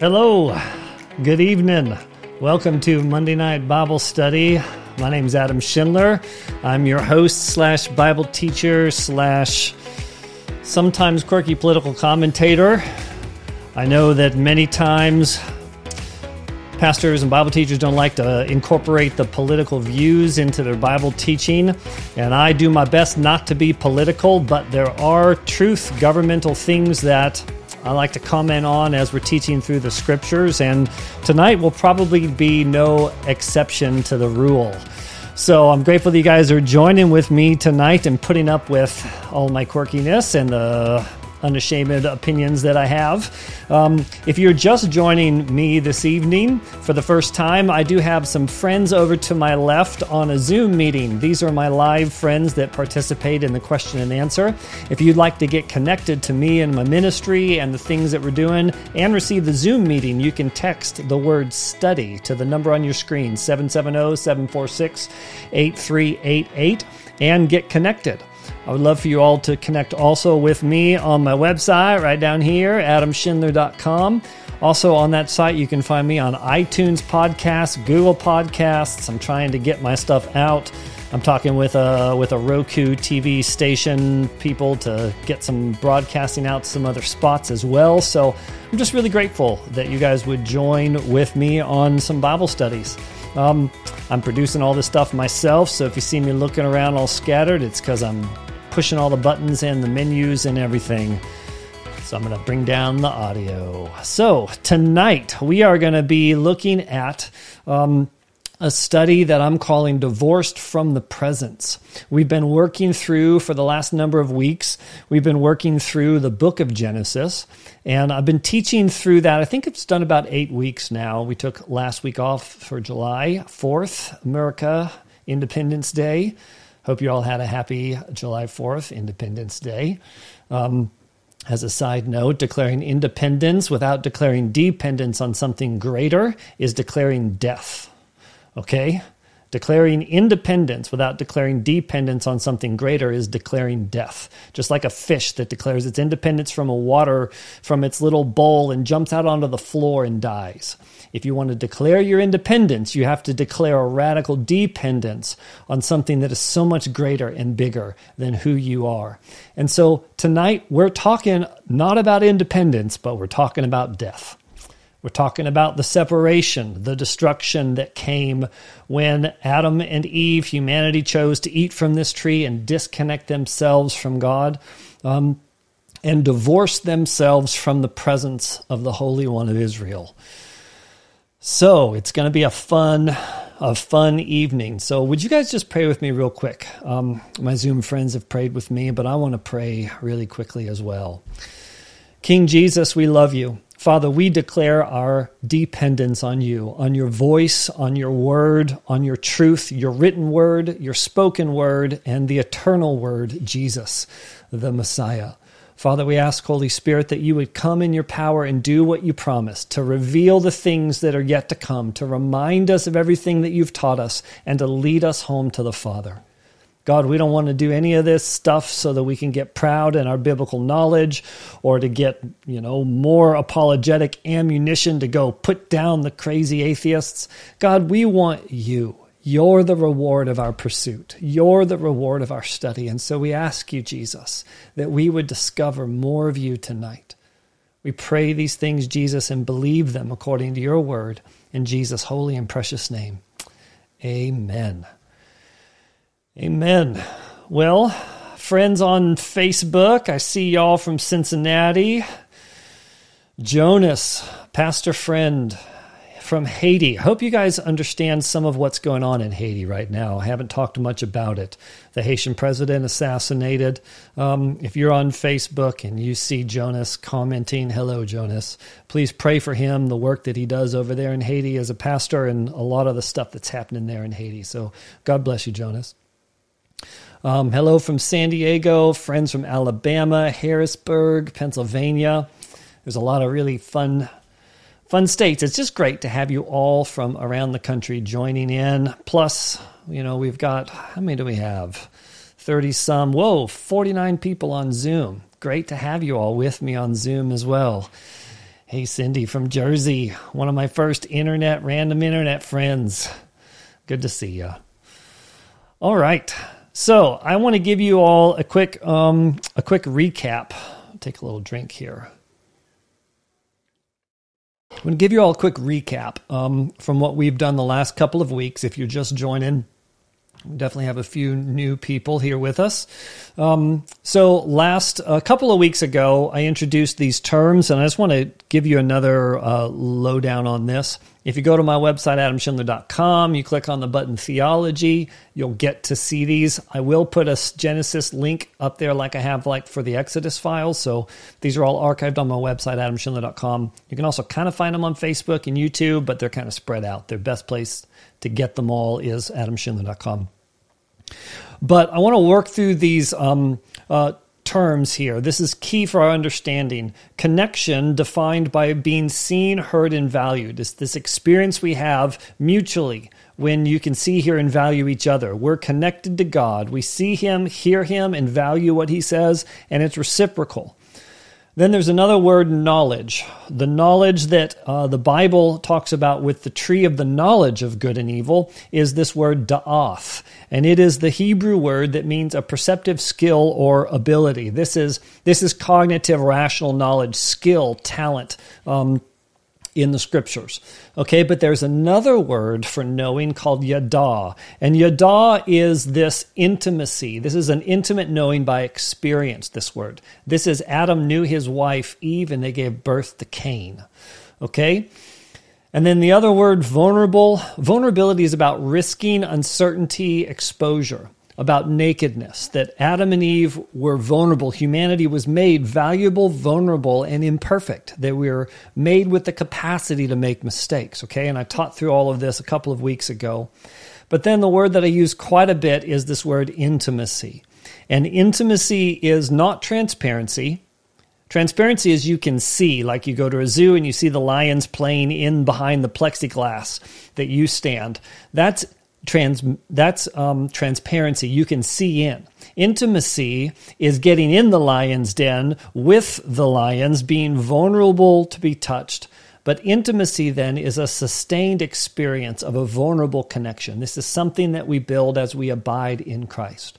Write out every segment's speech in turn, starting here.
Hello, good evening. Welcome to Monday Night Bible Study. My name is Adam Schindler. I'm your host slash Bible teacher slash sometimes quirky political commentator. I know that many times pastors and Bible teachers don't like to incorporate the political views into their Bible teaching, and I do my best not to be political, but there are truth governmental things that I like to comment on as we're teaching through the scriptures, and tonight will probably be no exception to the rule. So I'm grateful that you guys are joining with me tonight and putting up with all my quirkiness and the unashamed opinions that I have. Um, if you're just joining me this evening for the first time, I do have some friends over to my left on a Zoom meeting. These are my live friends that participate in the question and answer. If you'd like to get connected to me and my ministry and the things that we're doing and receive the Zoom meeting, you can text the word study to the number on your screen 770 746 8388 and get connected. I would love for you all to connect also with me on my website right down here, adamschindler.com. Also, on that site, you can find me on iTunes Podcasts, Google Podcasts. I'm trying to get my stuff out. I'm talking with a with a Roku TV station people to get some broadcasting out to some other spots as well. So I'm just really grateful that you guys would join with me on some Bible studies. Um, I'm producing all this stuff myself, so if you see me looking around all scattered, it's because I'm pushing all the buttons and the menus and everything. So I'm going to bring down the audio. So tonight we are going to be looking at um, a study that I'm calling Divorced from the Presence. We've been working through, for the last number of weeks, we've been working through the book of Genesis. And I've been teaching through that. I think it's done about eight weeks now. We took last week off for July 4th, America Independence Day. Hope you all had a happy July 4th, Independence Day. Um, as a side note, declaring independence without declaring dependence on something greater is declaring death. Okay? Declaring independence without declaring dependence on something greater is declaring death. Just like a fish that declares its independence from a water, from its little bowl, and jumps out onto the floor and dies. If you want to declare your independence, you have to declare a radical dependence on something that is so much greater and bigger than who you are. And so tonight we're talking not about independence, but we're talking about death. We're talking about the separation, the destruction that came when Adam and Eve, humanity chose to eat from this tree and disconnect themselves from God um, and divorce themselves from the presence of the Holy One of Israel. So it's going to be a fun, a fun evening. So would you guys just pray with me real quick? Um, my Zoom friends have prayed with me, but I want to pray really quickly as well. King Jesus, we love you. Father, we declare our dependence on you, on your voice, on your word, on your truth, your written word, your spoken word, and the eternal word, Jesus, the Messiah. Father, we ask, Holy Spirit, that you would come in your power and do what you promised, to reveal the things that are yet to come, to remind us of everything that you've taught us, and to lead us home to the Father. God, we don't want to do any of this stuff so that we can get proud in our biblical knowledge or to get, you know, more apologetic ammunition to go put down the crazy atheists. God, we want you. You're the reward of our pursuit. You're the reward of our study. And so we ask you, Jesus, that we would discover more of you tonight. We pray these things, Jesus, and believe them according to your word. In Jesus' holy and precious name. Amen. Amen. Well, friends on Facebook, I see y'all from Cincinnati. Jonas, pastor friend from Haiti. Hope you guys understand some of what's going on in Haiti right now. I haven't talked much about it. The Haitian president assassinated. Um, if you're on Facebook and you see Jonas commenting, hello, Jonas, please pray for him, the work that he does over there in Haiti as a pastor, and a lot of the stuff that's happening there in Haiti. So God bless you, Jonas. Um, hello from San Diego, friends from Alabama, Harrisburg, Pennsylvania. There's a lot of really fun, fun states. It's just great to have you all from around the country joining in. Plus, you know, we've got how many do we have? Thirty some. Whoa, forty nine people on Zoom. Great to have you all with me on Zoom as well. Hey, Cindy from Jersey, one of my first internet, random internet friends. Good to see you. All right. So I want to give you all a quick, um, a quick recap. Take a little drink here. I'm going to give you all a quick recap um, from what we've done the last couple of weeks. If you're just joining, we definitely have a few new people here with us. Um, so, last a couple of weeks ago, I introduced these terms, and I just want to give you another uh, lowdown on this. If you go to my website, adamschindler.com, you click on the button Theology, you'll get to see these. I will put a Genesis link up there, like I have like for the Exodus files. So these are all archived on my website, adamschindler.com. You can also kind of find them on Facebook and YouTube, but they're kind of spread out. Their best place to get them all is adamschindler.com. But I want to work through these um, uh, terms here. This is key for our understanding. Connection defined by being seen, heard, and valued. It's this experience we have mutually when you can see, hear, and value each other. We're connected to God. We see Him, hear Him, and value what He says, and it's reciprocal. Then there's another word, knowledge. The knowledge that uh, the Bible talks about with the tree of the knowledge of good and evil is this word da'ath. And it is the Hebrew word that means a perceptive skill or ability. This is, this is cognitive, rational knowledge, skill, talent. Um, in the scriptures. Okay, but there's another word for knowing called yada. And yada is this intimacy. This is an intimate knowing by experience, this word. This is Adam knew his wife Eve and they gave birth to Cain. Okay? And then the other word, vulnerable. Vulnerability is about risking uncertainty, exposure about nakedness, that Adam and Eve were vulnerable. Humanity was made valuable, vulnerable, and imperfect, that we are made with the capacity to make mistakes. Okay, and I taught through all of this a couple of weeks ago. But then the word that I use quite a bit is this word intimacy. And intimacy is not transparency. Transparency is you can see, like you go to a zoo and you see the lions playing in behind the plexiglass that you stand. That's trans that's um, transparency you can see in. Intimacy is getting in the lion's den with the lions being vulnerable to be touched. But intimacy then is a sustained experience of a vulnerable connection. This is something that we build as we abide in christ.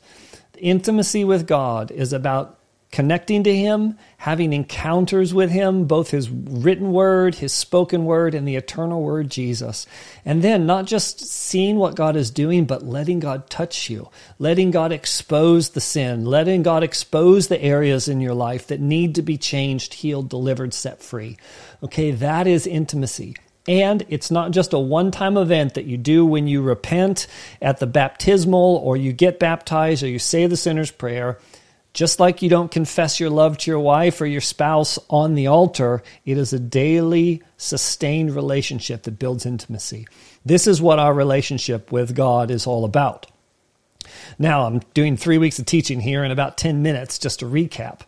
Intimacy with god is about connecting to Him, having encounters with Him, both His written word, His spoken word, and the eternal word, Jesus. And then not just seeing what God is doing, but letting God touch you, letting God expose the sin, letting God expose the areas in your life that need to be changed, healed, delivered, set free. Okay, that is intimacy. And it's not just a one time event that you do when you repent at the baptismal or you get baptized or you say the sinner's prayer. Just like you don't confess your love to your wife or your spouse on the altar, it is a daily, sustained relationship that builds intimacy. This is what our relationship with God is all about. Now, I'm doing three weeks of teaching here in about 10 minutes just to recap.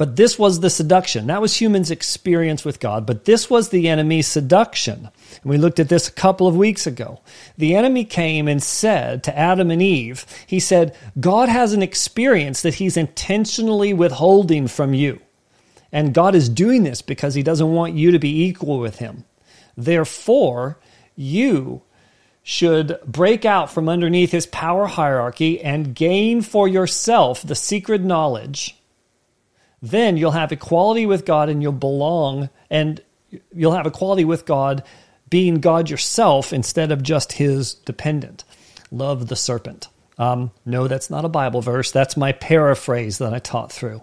But this was the seduction. That was humans' experience with God, but this was the enemy's seduction. And we looked at this a couple of weeks ago. The enemy came and said to Adam and Eve, He said, God has an experience that He's intentionally withholding from you. And God is doing this because He doesn't want you to be equal with Him. Therefore, you should break out from underneath His power hierarchy and gain for yourself the secret knowledge then you'll have equality with God and you'll belong and you'll have equality with God being God yourself instead of just his dependent. Love the serpent. Um, no, that's not a Bible verse. That's my paraphrase that I taught through.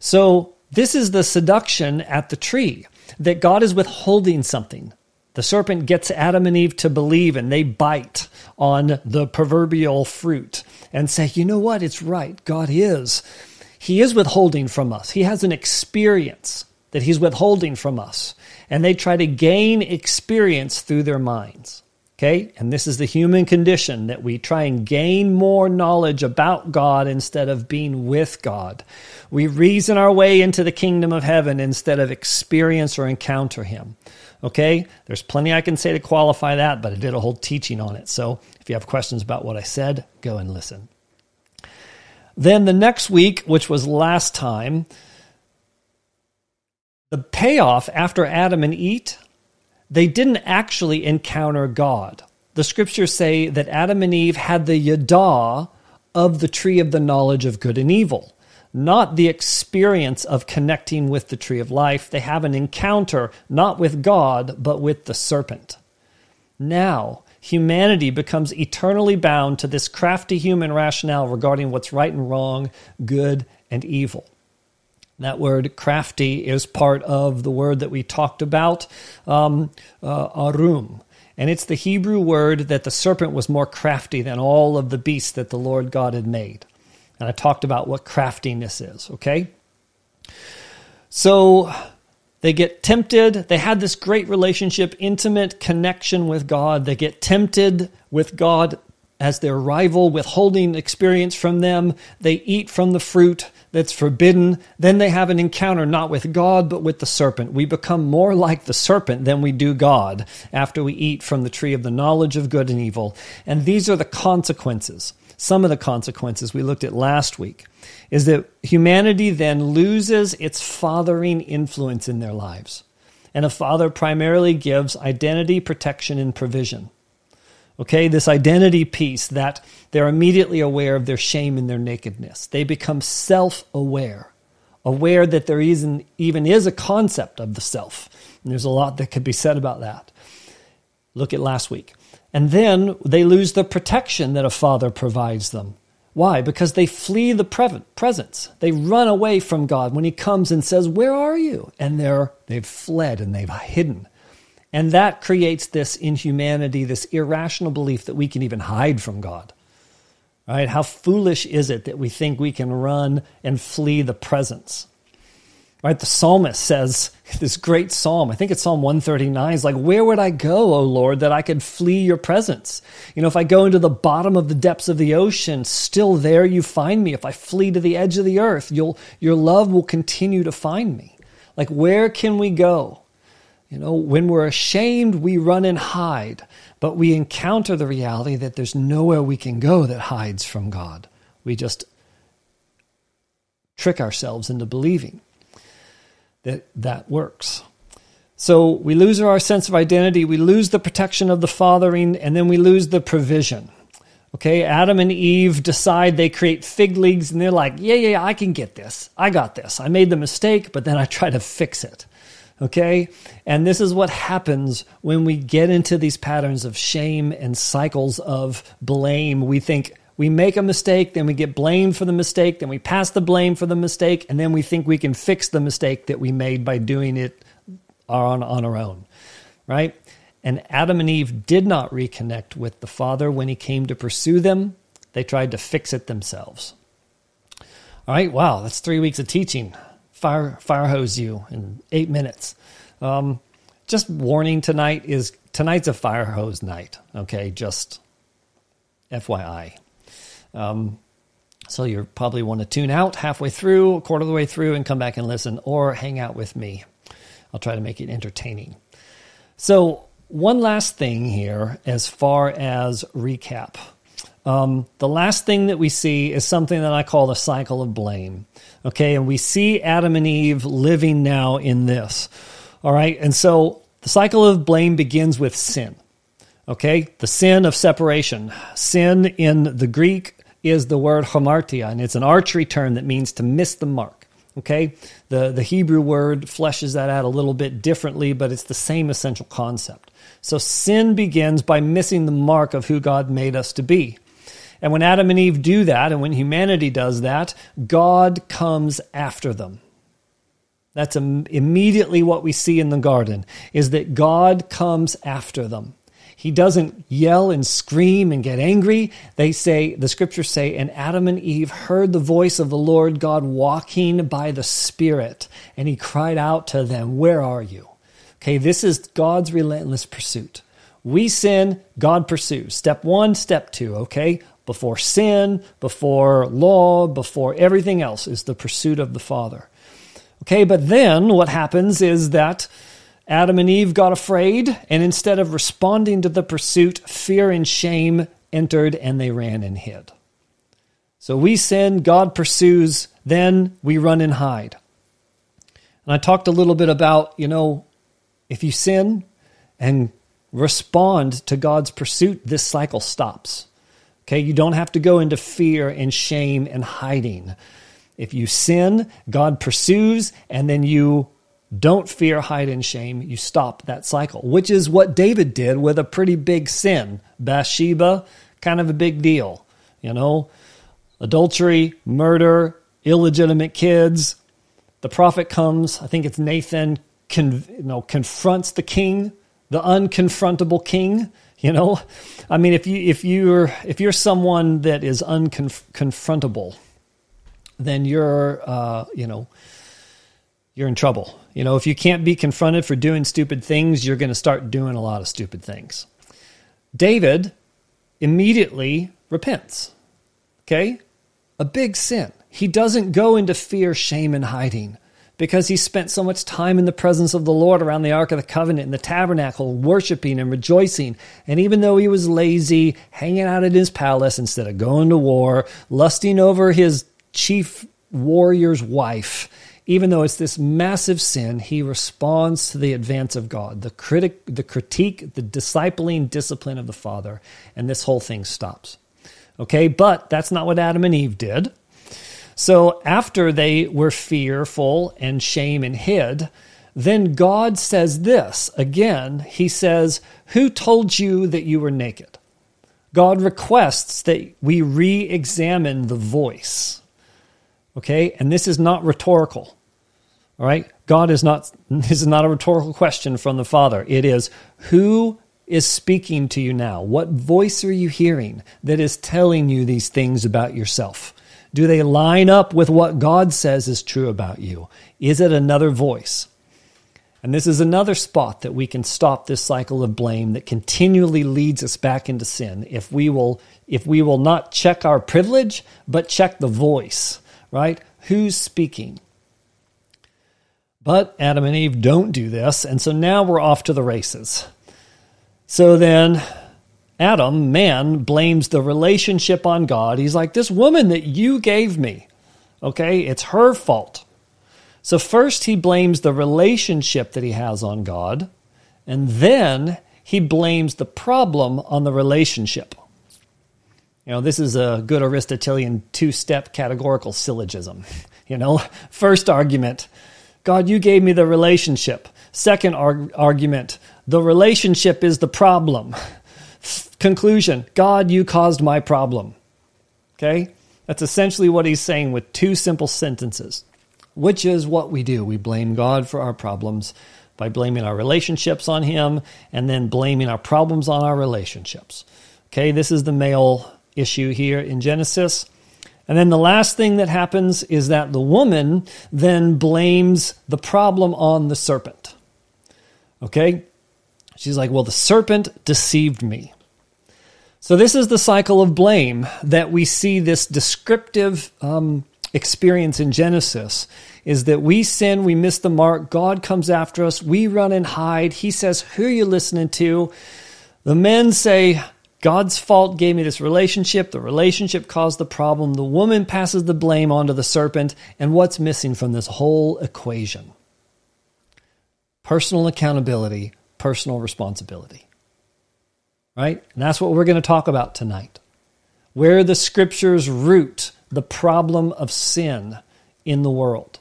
So, this is the seduction at the tree that God is withholding something. The serpent gets Adam and Eve to believe, and they bite on the proverbial fruit and say, You know what? It's right. God is he is withholding from us. He has an experience that he's withholding from us. And they try to gain experience through their minds. Okay? And this is the human condition that we try and gain more knowledge about God instead of being with God. We reason our way into the kingdom of heaven instead of experience or encounter Him. Okay? There's plenty I can say to qualify that, but I did a whole teaching on it. So if you have questions about what I said, go and listen. Then the next week, which was last time, The payoff after Adam and Eve, they didn't actually encounter God. The scriptures say that Adam and Eve had the yada of the tree of the knowledge of good and evil, not the experience of connecting with the tree of life. They have an encounter not with God, but with the serpent. Now, humanity becomes eternally bound to this crafty human rationale regarding what's right and wrong, good and evil. That word crafty is part of the word that we talked about, um, uh, arum. And it's the Hebrew word that the serpent was more crafty than all of the beasts that the Lord God had made. And I talked about what craftiness is, okay? So they get tempted. They had this great relationship, intimate connection with God. They get tempted with God as their rival, withholding experience from them. They eat from the fruit that's forbidden. Then they have an encounter not with God, but with the serpent. We become more like the serpent than we do God after we eat from the tree of the knowledge of good and evil. And these are the consequences. Some of the consequences we looked at last week is that humanity then loses its fathering influence in their lives. And a father primarily gives identity, protection, and provision. Okay, this identity piece that they're immediately aware of their shame and their nakedness. They become self aware, aware that there isn't, even is a concept of the self. And there's a lot that could be said about that. Look at last week. And then they lose the protection that a father provides them. Why? Because they flee the presence. They run away from God when He comes and says, Where are you? And they're, they've fled and they've hidden. And that creates this inhumanity, this irrational belief that we can even hide from God. Right? How foolish is it that we think we can run and flee the presence? Right? The psalmist says this great psalm, I think it's Psalm 139, It's like, Where would I go, O Lord, that I could flee your presence? You know, if I go into the bottom of the depths of the ocean, still there you find me. If I flee to the edge of the earth, you'll, your love will continue to find me. Like, where can we go? You know, when we're ashamed, we run and hide, but we encounter the reality that there's nowhere we can go that hides from God. We just trick ourselves into believing that that works. So we lose our sense of identity, we lose the protection of the fathering, and then we lose the provision. Okay, Adam and Eve decide they create fig leaves and they're like, yeah, yeah, I can get this. I got this. I made the mistake, but then I try to fix it. Okay? And this is what happens when we get into these patterns of shame and cycles of blame. We think we make a mistake, then we get blamed for the mistake, then we pass the blame for the mistake, and then we think we can fix the mistake that we made by doing it on, on our own. Right? And Adam and Eve did not reconnect with the Father when he came to pursue them. They tried to fix it themselves. All right, wow, that's three weeks of teaching fire fire hose you in eight minutes. Um, just warning tonight is tonight's a fire hose night. Okay, just FYI. Um, so you probably want to tune out halfway through, a quarter of the way through, and come back and listen, or hang out with me. I'll try to make it entertaining. So one last thing here, as far as recap. Um, the last thing that we see is something that I call the cycle of blame. Okay, and we see Adam and Eve living now in this. All right, and so the cycle of blame begins with sin. Okay, the sin of separation. Sin in the Greek is the word hamartia, and it's an archery term that means to miss the mark. Okay, the, the Hebrew word fleshes that out a little bit differently, but it's the same essential concept. So sin begins by missing the mark of who God made us to be. And when Adam and Eve do that, and when humanity does that, God comes after them. That's immediately what we see in the garden is that God comes after them. He doesn't yell and scream and get angry. They say, the scriptures say, and Adam and Eve heard the voice of the Lord God walking by the Spirit, and he cried out to them, Where are you? Okay, this is God's relentless pursuit. We sin, God pursues. Step one, step two, okay? before sin, before law, before everything else is the pursuit of the Father. Okay, but then what happens is that Adam and Eve got afraid, and instead of responding to the pursuit, fear and shame entered and they ran and hid. So we sin, God pursues, then we run and hide. And I talked a little bit about, you know, if you sin and respond to God's pursuit, this cycle stops. Okay, you don't have to go into fear and shame and hiding. If you sin, God pursues, and then you don't fear, hide, and shame. You stop that cycle, which is what David did with a pretty big sin. Bathsheba, kind of a big deal. You know, adultery, murder, illegitimate kids. The prophet comes, I think it's Nathan, con, you know, confronts the king, the unconfrontable king. You know, I mean, if you if you're if you're someone that is unconfrontable, then you're uh, you know you're in trouble. You know, if you can't be confronted for doing stupid things, you're going to start doing a lot of stupid things. David immediately repents. Okay? A big sin. He doesn't go into fear, shame, and hiding because he spent so much time in the presence of the Lord around the Ark of the Covenant in the tabernacle, worshiping and rejoicing. And even though he was lazy, hanging out in his palace instead of going to war, lusting over his chief warrior's wife, even though it's this massive sin, he responds to the advance of God, the critic, the critique, the discipling discipline of the Father, and this whole thing stops. Okay, but that's not what Adam and Eve did. So after they were fearful and shame and hid, then God says this again. He says, Who told you that you were naked? God requests that we re examine the voice. Okay? And this is not rhetorical. All right? God is not, this is not a rhetorical question from the Father. It is, Who is speaking to you now? What voice are you hearing that is telling you these things about yourself? Do they line up with what God says is true about you? Is it another voice? And this is another spot that we can stop this cycle of blame that continually leads us back into sin if we will if we will not check our privilege but check the voice, right? Who's speaking? But Adam and Eve don't do this, and so now we're off to the races. So then Adam, man, blames the relationship on God. He's like, This woman that you gave me, okay, it's her fault. So first he blames the relationship that he has on God, and then he blames the problem on the relationship. You know, this is a good Aristotelian two step categorical syllogism. You know, first argument God, you gave me the relationship. Second arg- argument the relationship is the problem. Conclusion God, you caused my problem. Okay? That's essentially what he's saying with two simple sentences, which is what we do. We blame God for our problems by blaming our relationships on him and then blaming our problems on our relationships. Okay, this is the male issue here in Genesis. And then the last thing that happens is that the woman then blames the problem on the serpent. Okay? She's like, well, the serpent deceived me. So, this is the cycle of blame that we see this descriptive um, experience in Genesis is that we sin, we miss the mark, God comes after us, we run and hide. He says, Who are you listening to? The men say, God's fault gave me this relationship. The relationship caused the problem. The woman passes the blame onto the serpent. And what's missing from this whole equation? Personal accountability, personal responsibility right? And that's what we're going to talk about tonight. Where the scriptures root the problem of sin in the world.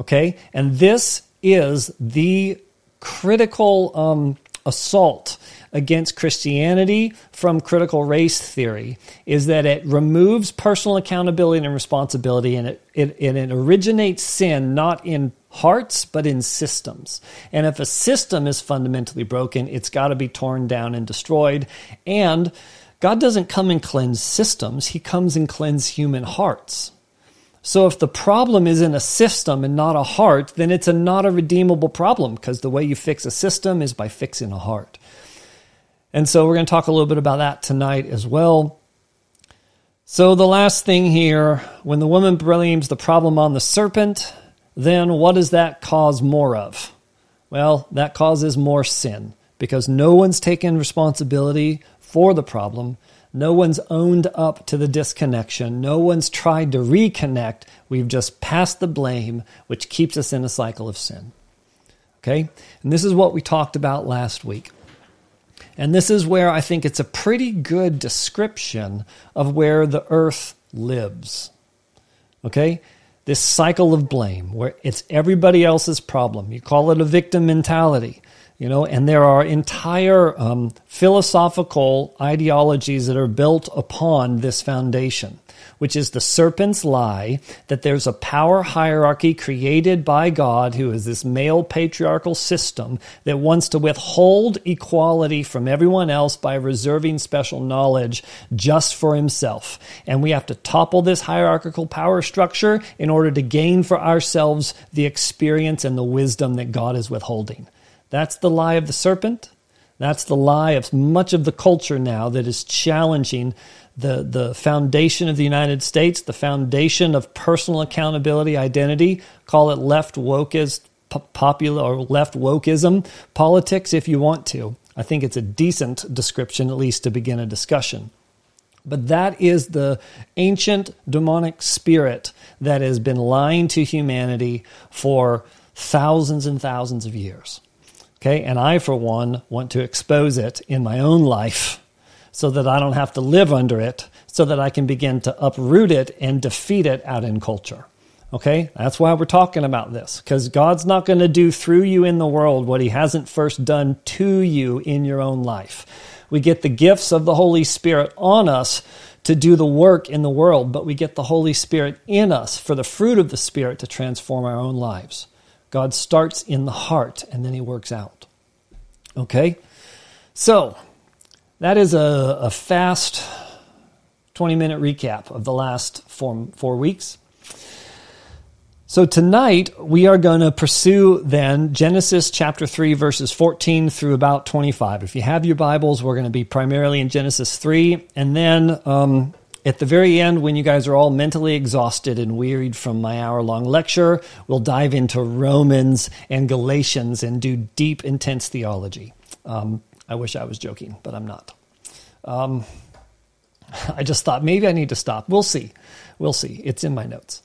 Okay? And this is the critical um, assault against Christianity from critical race theory is that it removes personal accountability and responsibility and it, it, and it originates sin not in hearts, but in systems. And if a system is fundamentally broken, it's got to be torn down and destroyed. And God doesn't come and cleanse systems, He comes and cleanse human hearts. So if the problem is in a system and not a heart, then it's a not a redeemable problem because the way you fix a system is by fixing a heart. And so we're going to talk a little bit about that tonight as well. So the last thing here, when the woman blames the problem on the serpent, then what does that cause more of? Well, that causes more sin because no one's taken responsibility for the problem. No one's owned up to the disconnection. No one's tried to reconnect. We've just passed the blame, which keeps us in a cycle of sin. Okay? And this is what we talked about last week. And this is where I think it's a pretty good description of where the earth lives. Okay? This cycle of blame where it's everybody else's problem. You call it a victim mentality. You know, and there are entire um, philosophical ideologies that are built upon this foundation which is the serpent's lie that there's a power hierarchy created by God, who is this male patriarchal system that wants to withhold equality from everyone else by reserving special knowledge just for himself. And we have to topple this hierarchical power structure in order to gain for ourselves the experience and the wisdom that God is withholding. That's the lie of the serpent. That's the lie of much of the culture now that is challenging the, the foundation of the United States, the foundation of personal accountability, identity, call it left wokeist, popular or left wokeism politics if you want to. I think it's a decent description, at least to begin a discussion. But that is the ancient demonic spirit that has been lying to humanity for thousands and thousands of years. Okay, and I, for one, want to expose it in my own life so that I don't have to live under it, so that I can begin to uproot it and defeat it out in culture. Okay? That's why we're talking about this, because God's not going to do through you in the world what He hasn't first done to you in your own life. We get the gifts of the Holy Spirit on us to do the work in the world, but we get the Holy Spirit in us for the fruit of the Spirit to transform our own lives. God starts in the heart and then He works out. Okay? So, that is a, a fast 20 minute recap of the last four, four weeks. So tonight we are going to pursue then Genesis chapter 3 verses 14 through about 25. If you have your Bibles, we're going to be primarily in Genesis 3 and then um, at the very end, when you guys are all mentally exhausted and wearied from my hour long lecture, we'll dive into Romans and Galatians and do deep, intense theology. Um, I wish I was joking, but I'm not. Um, I just thought maybe I need to stop. We'll see. We'll see. It's in my notes,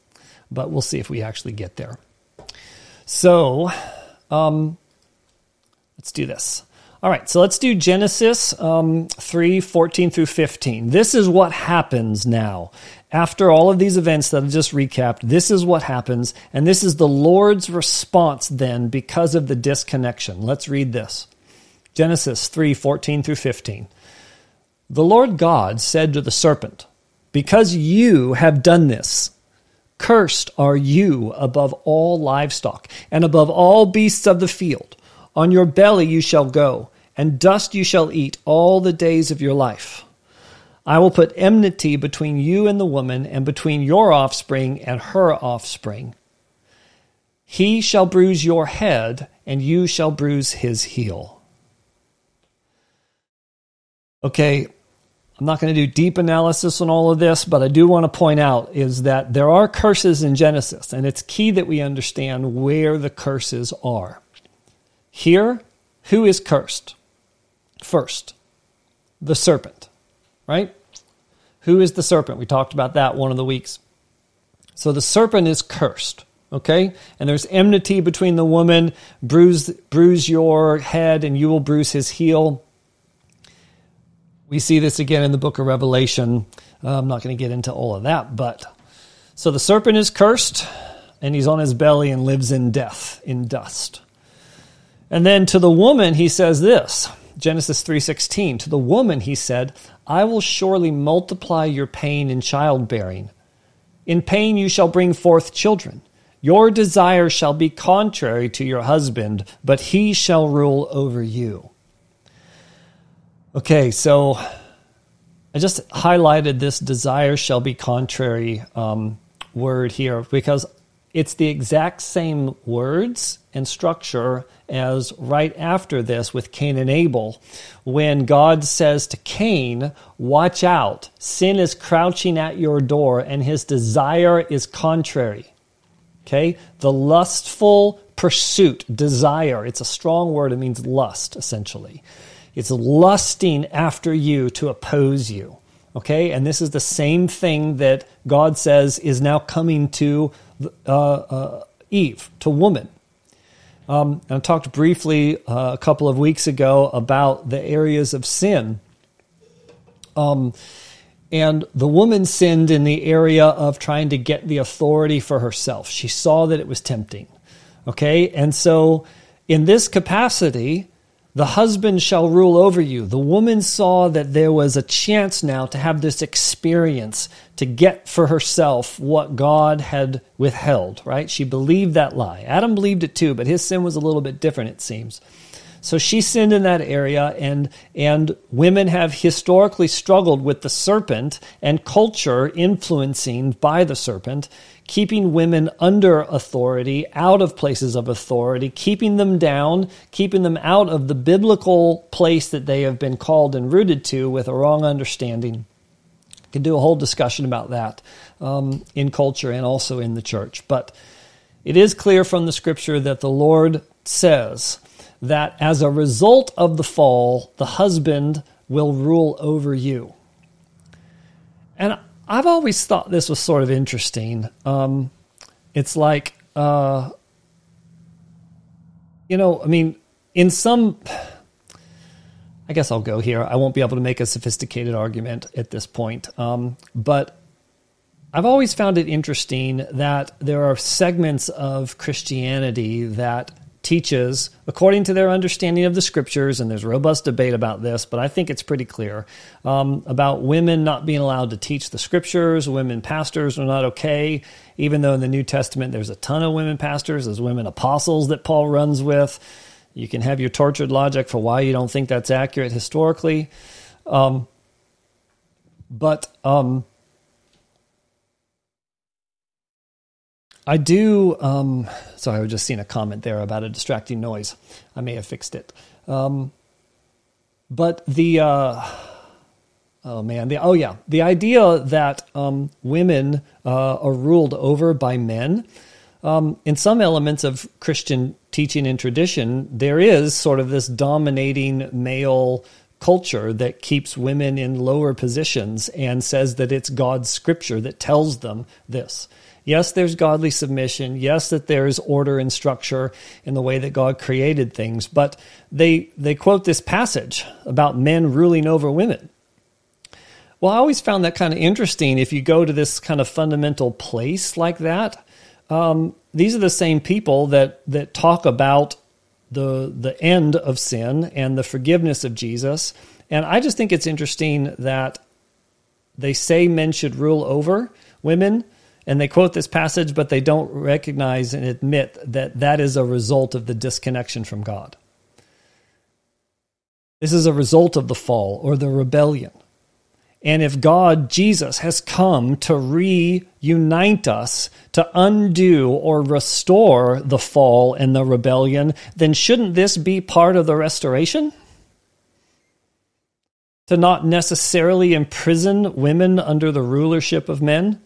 but we'll see if we actually get there. So, um, let's do this. All right, so let's do Genesis um, 3 14 through 15. This is what happens now. After all of these events that I've just recapped, this is what happens, and this is the Lord's response then because of the disconnection. Let's read this. Genesis 3 14 through 15. The Lord God said to the serpent, Because you have done this, cursed are you above all livestock and above all beasts of the field. On your belly you shall go, and dust you shall eat all the days of your life. I will put enmity between you and the woman, and between your offspring and her offspring. He shall bruise your head, and you shall bruise his heel. Okay, I'm not going to do deep analysis on all of this, but I do want to point out is that there are curses in Genesis, and it's key that we understand where the curses are. Here, who is cursed? First, the serpent, right? Who is the serpent? We talked about that one of the weeks. So the serpent is cursed, okay? And there's enmity between the woman, bruise, bruise your head, and you will bruise his heel. We see this again in the book of Revelation. Uh, I'm not going to get into all of that, but so the serpent is cursed, and he's on his belly and lives in death, in dust. And then to the woman he says this, Genesis 3:16, to the woman he said, "I will surely multiply your pain in childbearing. In pain you shall bring forth children. Your desire shall be contrary to your husband, but he shall rule over you." Okay, so I just highlighted this desire shall be contrary um, word here because it's the exact same words and structure as right after this with Cain and Abel, when God says to Cain, Watch out, sin is crouching at your door, and his desire is contrary. Okay? The lustful pursuit, desire, it's a strong word, it means lust, essentially. It's lusting after you to oppose you. Okay, and this is the same thing that God says is now coming to uh, uh, Eve, to woman. Um, I talked briefly uh, a couple of weeks ago about the areas of sin. Um, and the woman sinned in the area of trying to get the authority for herself. She saw that it was tempting. Okay, and so in this capacity, the husband shall rule over you. The woman saw that there was a chance now to have this experience to get for herself what God had withheld, right? She believed that lie. Adam believed it too, but his sin was a little bit different, it seems. So she sinned in that area, and, and women have historically struggled with the serpent and culture influencing by the serpent keeping women under authority, out of places of authority, keeping them down, keeping them out of the biblical place that they have been called and rooted to with a wrong understanding. I could do a whole discussion about that um, in culture and also in the church. But it is clear from the scripture that the Lord says that as a result of the fall, the husband will rule over you. And I've always thought this was sort of interesting. Um, it's like, uh, you know, I mean, in some, I guess I'll go here. I won't be able to make a sophisticated argument at this point. Um, but I've always found it interesting that there are segments of Christianity that teaches according to their understanding of the scriptures, and there's robust debate about this, but I think it's pretty clear um, about women not being allowed to teach the scriptures. Women pastors are not okay, even though in the New Testament there's a ton of women pastors, there's women apostles that Paul runs with. You can have your tortured logic for why you don't think that's accurate historically. Um, but um, I do. Um, sorry, I was just seeing a comment there about a distracting noise. I may have fixed it. Um, but the uh, oh man, the oh yeah, the idea that um, women uh, are ruled over by men. Um, in some elements of Christian teaching and tradition, there is sort of this dominating male culture that keeps women in lower positions and says that it's God's scripture that tells them this. Yes, there's godly submission. Yes, that there's order and structure in the way that God created things. But they, they quote this passage about men ruling over women. Well, I always found that kind of interesting. If you go to this kind of fundamental place like that, um, these are the same people that that talk about the the end of sin and the forgiveness of Jesus. And I just think it's interesting that they say men should rule over women, and they quote this passage, but they don't recognize and admit that that is a result of the disconnection from God. This is a result of the fall or the rebellion. And if God, Jesus, has come to reunite us, to undo or restore the fall and the rebellion, then shouldn't this be part of the restoration? To not necessarily imprison women under the rulership of men?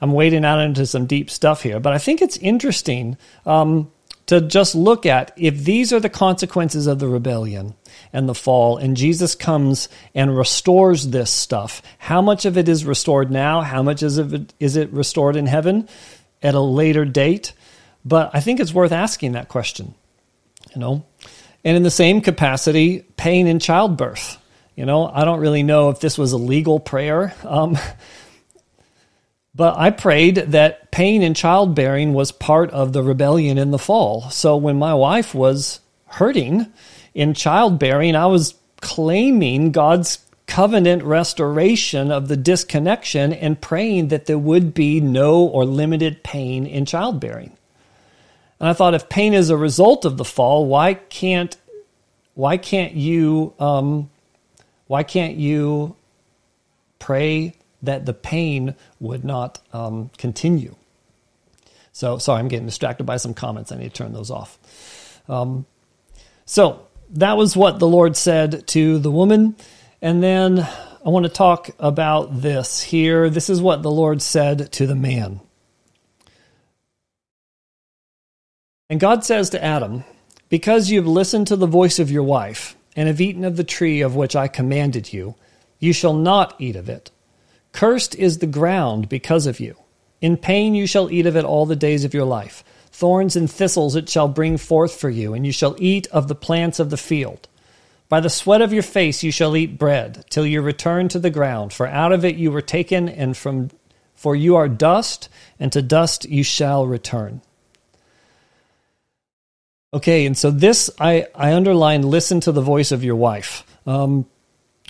I'm wading out into some deep stuff here, but I think it's interesting um, to just look at if these are the consequences of the rebellion and the fall, and Jesus comes and restores this stuff. How much of it is restored now? How much is it, is it restored in heaven at a later date? But I think it's worth asking that question, you know. And in the same capacity, pain in childbirth. You know, I don't really know if this was a legal prayer. Um, but I prayed that pain in childbearing was part of the rebellion in the fall. So when my wife was hurting in childbearing, I was claiming God's covenant restoration of the disconnection and praying that there would be no or limited pain in childbearing. And I thought if pain is a result of the fall, why can't why can't you um, why can't you pray that the pain would not um, continue. So, sorry, I'm getting distracted by some comments. I need to turn those off. Um, so, that was what the Lord said to the woman. And then I want to talk about this here. This is what the Lord said to the man. And God says to Adam, Because you have listened to the voice of your wife, and have eaten of the tree of which I commanded you, you shall not eat of it. Cursed is the ground because of you. In pain you shall eat of it all the days of your life. Thorns and thistles it shall bring forth for you, and you shall eat of the plants of the field. By the sweat of your face you shall eat bread, till you return to the ground, for out of it you were taken, and from for you are dust, and to dust you shall return. Okay, and so this I, I underline listen to the voice of your wife. Um,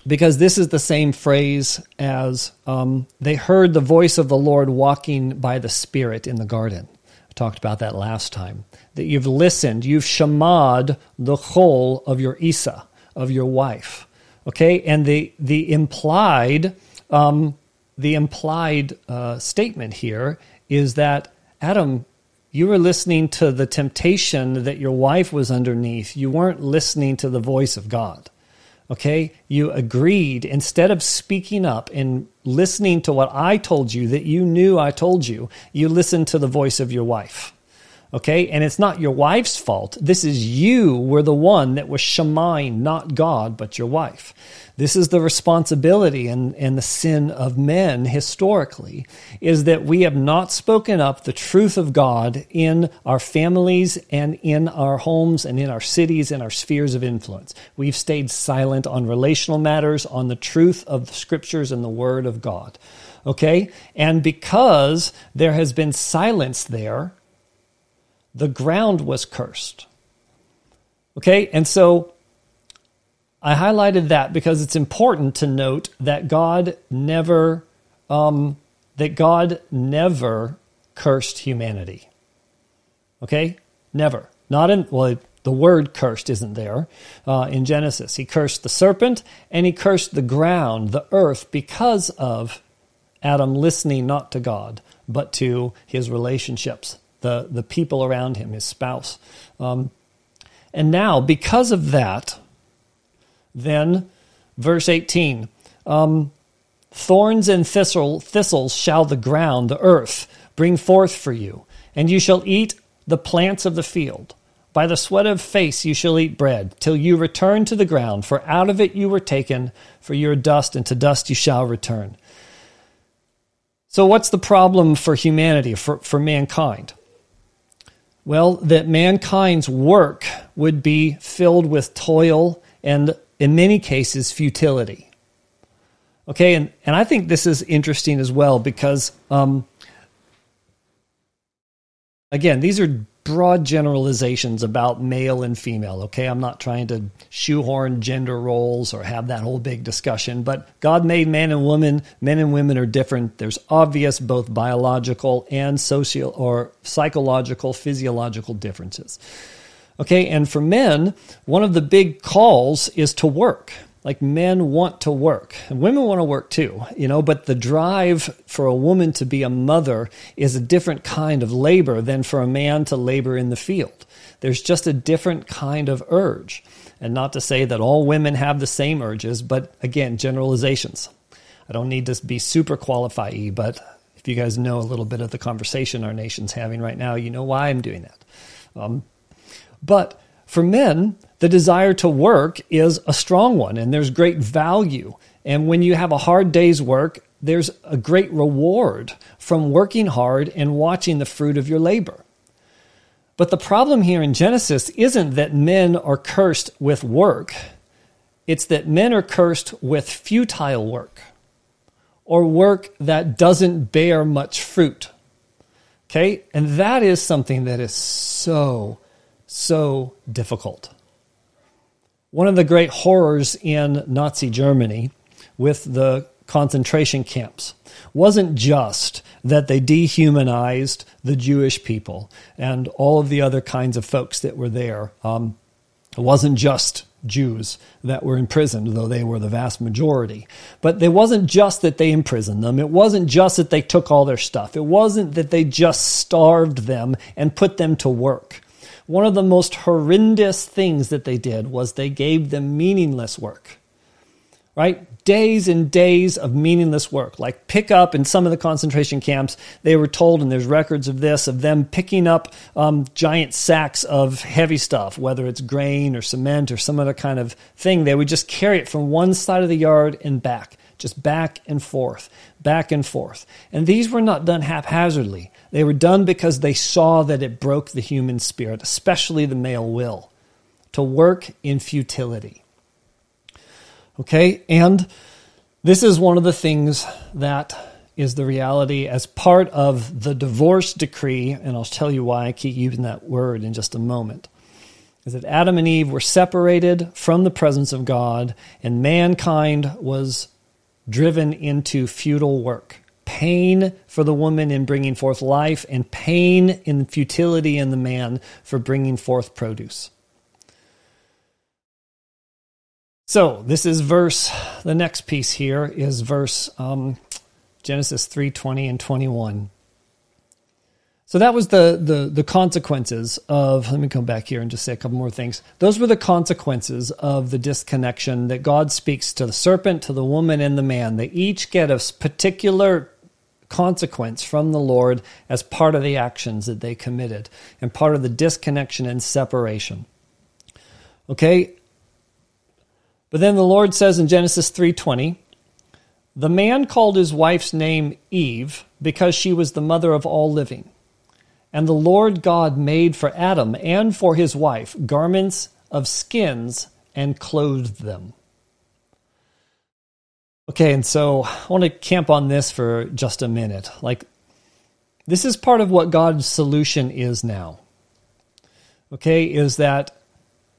because this is the same phrase as um, they heard the voice of the Lord walking by the Spirit in the garden. I talked about that last time. That you've listened, you've shamad the whole of your Isa, of your wife. Okay, and the the implied um, the implied uh, statement here is that Adam, you were listening to the temptation that your wife was underneath. You weren't listening to the voice of God. Okay? You agreed instead of speaking up and listening to what I told you that you knew I told you, you listened to the voice of your wife. Okay? And it's not your wife's fault. This is you were the one that was shemain, not God, but your wife. This is the responsibility and, and the sin of men historically, is that we have not spoken up the truth of God in our families and in our homes and in our cities and our spheres of influence. We've stayed silent on relational matters, on the truth of the scriptures and the word of God. Okay? And because there has been silence there, the ground was cursed. Okay? And so I highlighted that because it's important to note that God never um, that God never cursed humanity. Okay, never. Not in well, the word cursed isn't there uh, in Genesis. He cursed the serpent and he cursed the ground, the earth, because of Adam listening not to God but to his relationships, the the people around him, his spouse. Um, and now, because of that, then, verse 18 um, Thorns and thistle, thistles shall the ground, the earth, bring forth for you, and you shall eat the plants of the field. By the sweat of face you shall eat bread, till you return to the ground, for out of it you were taken, for you are dust, and to dust you shall return. So, what's the problem for humanity, for, for mankind? Well, that mankind's work would be filled with toil and in many cases, futility. Okay, and, and I think this is interesting as well because, um, again, these are broad generalizations about male and female. Okay, I'm not trying to shoehorn gender roles or have that whole big discussion, but God made man and woman. Men and women are different. There's obvious both biological and social or psychological, physiological differences. Okay, and for men, one of the big calls is to work. Like men want to work, and women want to work too, you know, but the drive for a woman to be a mother is a different kind of labor than for a man to labor in the field. There's just a different kind of urge. And not to say that all women have the same urges, but again, generalizations. I don't need to be super qualified, but if you guys know a little bit of the conversation our nation's having right now, you know why I'm doing that. Um, but for men, the desire to work is a strong one and there's great value. And when you have a hard day's work, there's a great reward from working hard and watching the fruit of your labor. But the problem here in Genesis isn't that men are cursed with work, it's that men are cursed with futile work or work that doesn't bear much fruit. Okay? And that is something that is so so difficult. One of the great horrors in Nazi Germany with the concentration camps wasn't just that they dehumanized the Jewish people and all of the other kinds of folks that were there. Um, it wasn't just Jews that were imprisoned, though they were the vast majority. But it wasn't just that they imprisoned them. It wasn't just that they took all their stuff. It wasn't that they just starved them and put them to work. One of the most horrendous things that they did was they gave them meaningless work. Right? Days and days of meaningless work. Like pick up in some of the concentration camps, they were told, and there's records of this, of them picking up um, giant sacks of heavy stuff, whether it's grain or cement or some other kind of thing. They would just carry it from one side of the yard and back. just back and forth, back and forth. And these were not done haphazardly. They were done because they saw that it broke the human spirit, especially the male will, to work in futility. Okay? And this is one of the things that is the reality as part of the divorce decree, and I'll tell you why I keep using that word in just a moment. Is that Adam and Eve were separated from the presence of God, and mankind was driven into futile work. Pain for the woman in bringing forth life, and pain in futility in the man for bringing forth produce. So this is verse. The next piece here is verse um, Genesis three twenty and twenty one. So that was the, the the consequences of. Let me come back here and just say a couple more things. Those were the consequences of the disconnection that God speaks to the serpent, to the woman, and the man. They each get a particular consequence from the Lord as part of the actions that they committed and part of the disconnection and separation. Okay, but then the Lord says in Genesis 3:20, "The man called his wife's name Eve because she was the mother of all living. And the Lord God made for Adam and for his wife garments of skins and clothed them." Okay, and so I want to camp on this for just a minute. Like this is part of what God's solution is now. Okay, is that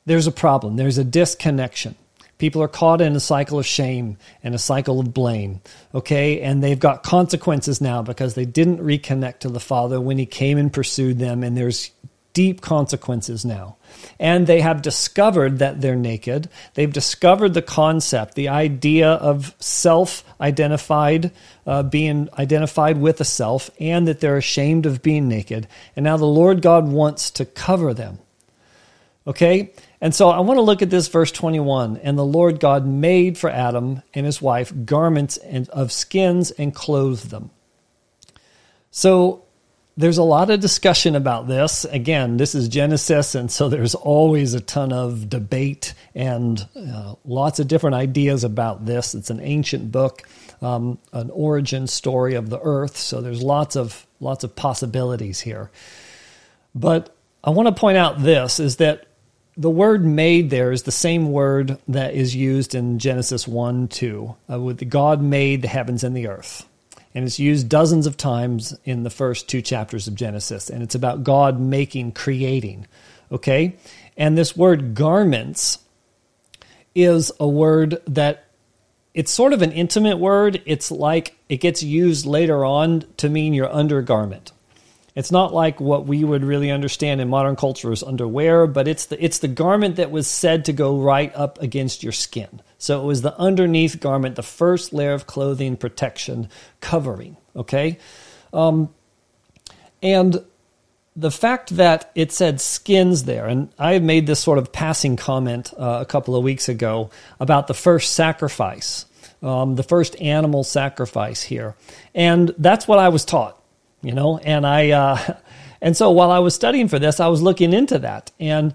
there's a problem, there's a disconnection. People are caught in a cycle of shame and a cycle of blame. Okay. And they've got consequences now because they didn't reconnect to the Father when He came and pursued them. And there's deep consequences now. And they have discovered that they're naked. They've discovered the concept, the idea of self identified, uh, being identified with a self, and that they're ashamed of being naked. And now the Lord God wants to cover them. Okay? And so I want to look at this verse 21. And the Lord God made for Adam and his wife garments of skins and clothed them. So there's a lot of discussion about this. Again, this is Genesis, and so there's always a ton of debate and uh, lots of different ideas about this. It's an ancient book, um, an origin story of the earth, so there's lots of lots of possibilities here. But I want to point out this is that the word made there is the same word that is used in Genesis 1 2, uh, with God made the heavens and the earth. And it's used dozens of times in the first two chapters of Genesis. And it's about God making, creating. Okay? And this word garments is a word that it's sort of an intimate word. It's like it gets used later on to mean your undergarment. It's not like what we would really understand in modern culture as underwear, but it's the it's the garment that was said to go right up against your skin. So it was the underneath garment, the first layer of clothing, protection, covering. Okay, um, and the fact that it said skins there, and I made this sort of passing comment uh, a couple of weeks ago about the first sacrifice, um, the first animal sacrifice here, and that's what I was taught you know, and I, uh, and so while I was studying for this, I was looking into that, and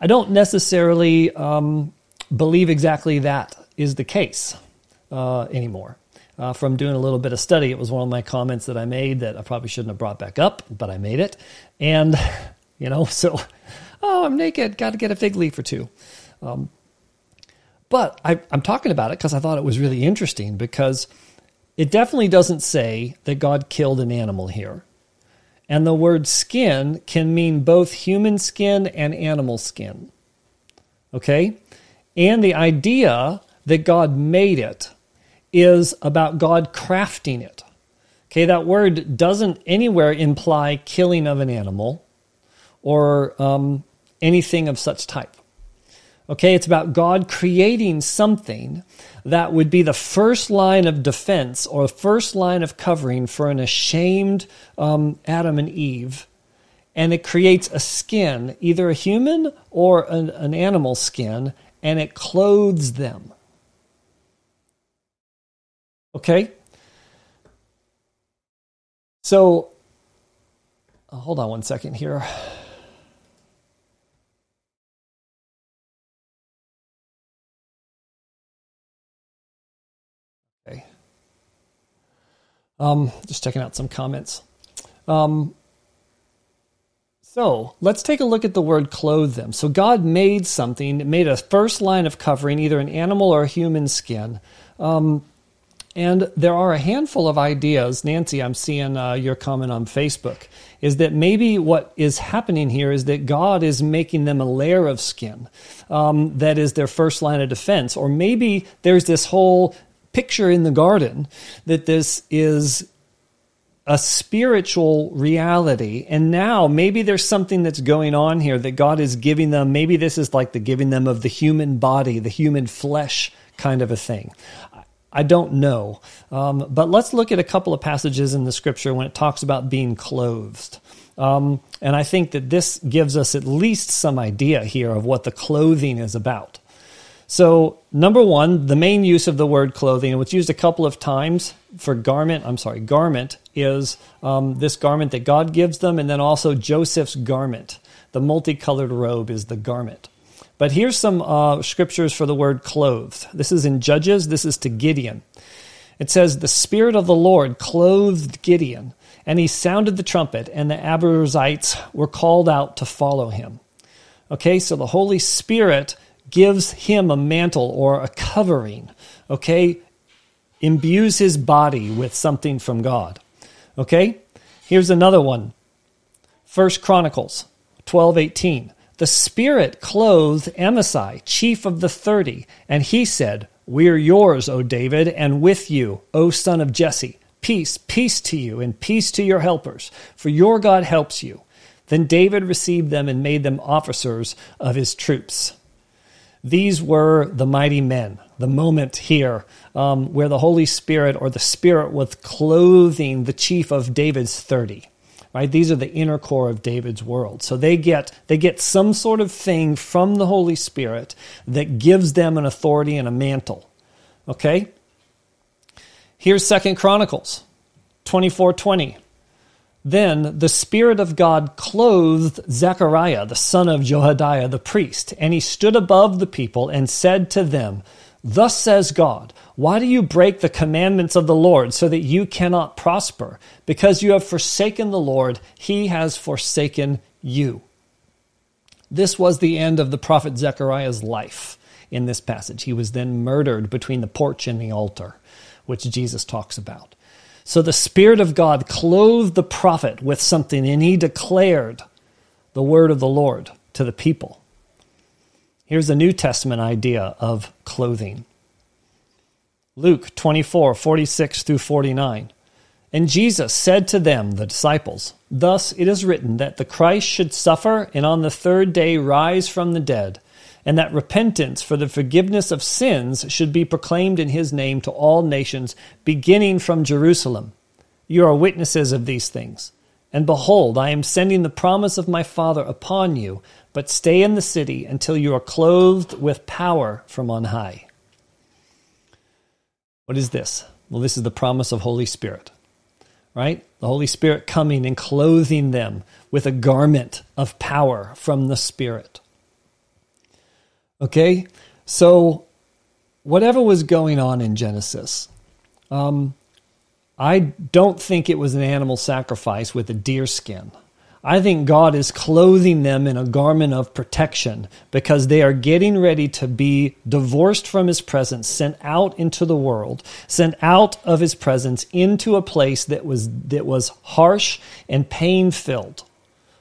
I don't necessarily um, believe exactly that is the case uh, anymore. Uh, from doing a little bit of study, it was one of my comments that I made that I probably shouldn't have brought back up, but I made it, and you know, so oh, I'm naked, got to get a fig leaf or two. Um, but I, I'm talking about it because I thought it was really interesting because it definitely doesn't say that God killed an animal here. And the word skin can mean both human skin and animal skin. Okay? And the idea that God made it is about God crafting it. Okay, that word doesn't anywhere imply killing of an animal or um, anything of such type. Okay, it's about God creating something that would be the first line of defense or first line of covering for an ashamed um, Adam and Eve. And it creates a skin, either a human or an, an animal skin, and it clothes them. Okay? So, uh, hold on one second here. Okay. Um, just checking out some comments. Um, so let's take a look at the word clothe them. So God made something, made a first line of covering, either an animal or a human skin. Um, and there are a handful of ideas. Nancy, I'm seeing uh, your comment on Facebook, is that maybe what is happening here is that God is making them a layer of skin um, that is their first line of defense. Or maybe there's this whole picture in the garden that this is a spiritual reality. And now maybe there's something that's going on here that God is giving them. Maybe this is like the giving them of the human body, the human flesh kind of a thing. I don't know. Um, but let's look at a couple of passages in the scripture when it talks about being clothed. Um, and I think that this gives us at least some idea here of what the clothing is about. So, number one, the main use of the word clothing, and it's used a couple of times for garment, I'm sorry, garment, is um, this garment that God gives them, and then also Joseph's garment. The multicolored robe is the garment. But here's some uh, scriptures for the word clothed. This is in Judges, this is to Gideon. It says, The Spirit of the Lord clothed Gideon, and he sounded the trumpet, and the Abiezrites were called out to follow him. Okay, so the Holy Spirit gives him a mantle or a covering, okay? Imbues his body with something from God. Okay? Here's another one. First Chronicles 12:18. The Spirit clothed Amasai, chief of the thirty, and he said, We are yours, O David, and with you, O son of Jesse. Peace, peace to you, and peace to your helpers, for your God helps you. Then David received them and made them officers of his troops. These were the mighty men, the moment here um, where the Holy Spirit or the Spirit was clothing the chief of David's 30 right? These are the inner core of david's world. So they get they get some sort of thing from the holy spirit that gives them an authority and a mantle okay? Here's second chronicles 24:20 then the Spirit of God clothed Zechariah, the son of Jehoiada the priest, and he stood above the people and said to them, Thus says God, why do you break the commandments of the Lord so that you cannot prosper? Because you have forsaken the Lord, he has forsaken you. This was the end of the prophet Zechariah's life in this passage. He was then murdered between the porch and the altar, which Jesus talks about. So the Spirit of God clothed the prophet with something, and he declared the word of the Lord to the people. Here's a New Testament idea of clothing. Luke 24, 46 through 49. And Jesus said to them, the disciples, Thus it is written that the Christ should suffer and on the third day rise from the dead, and that repentance for the forgiveness of sins should be proclaimed in his name to all nations, beginning from Jerusalem. You are witnesses of these things. And behold, I am sending the promise of my Father upon you, but stay in the city until you are clothed with power from on high. What is this? Well, this is the promise of Holy Spirit, right? The Holy Spirit coming and clothing them with a garment of power from the Spirit. Okay? So, whatever was going on in Genesis, um, I don't think it was an animal sacrifice with a deer skin. I think God is clothing them in a garment of protection because they are getting ready to be divorced from His presence, sent out into the world, sent out of His presence into a place that was, that was harsh and pain filled,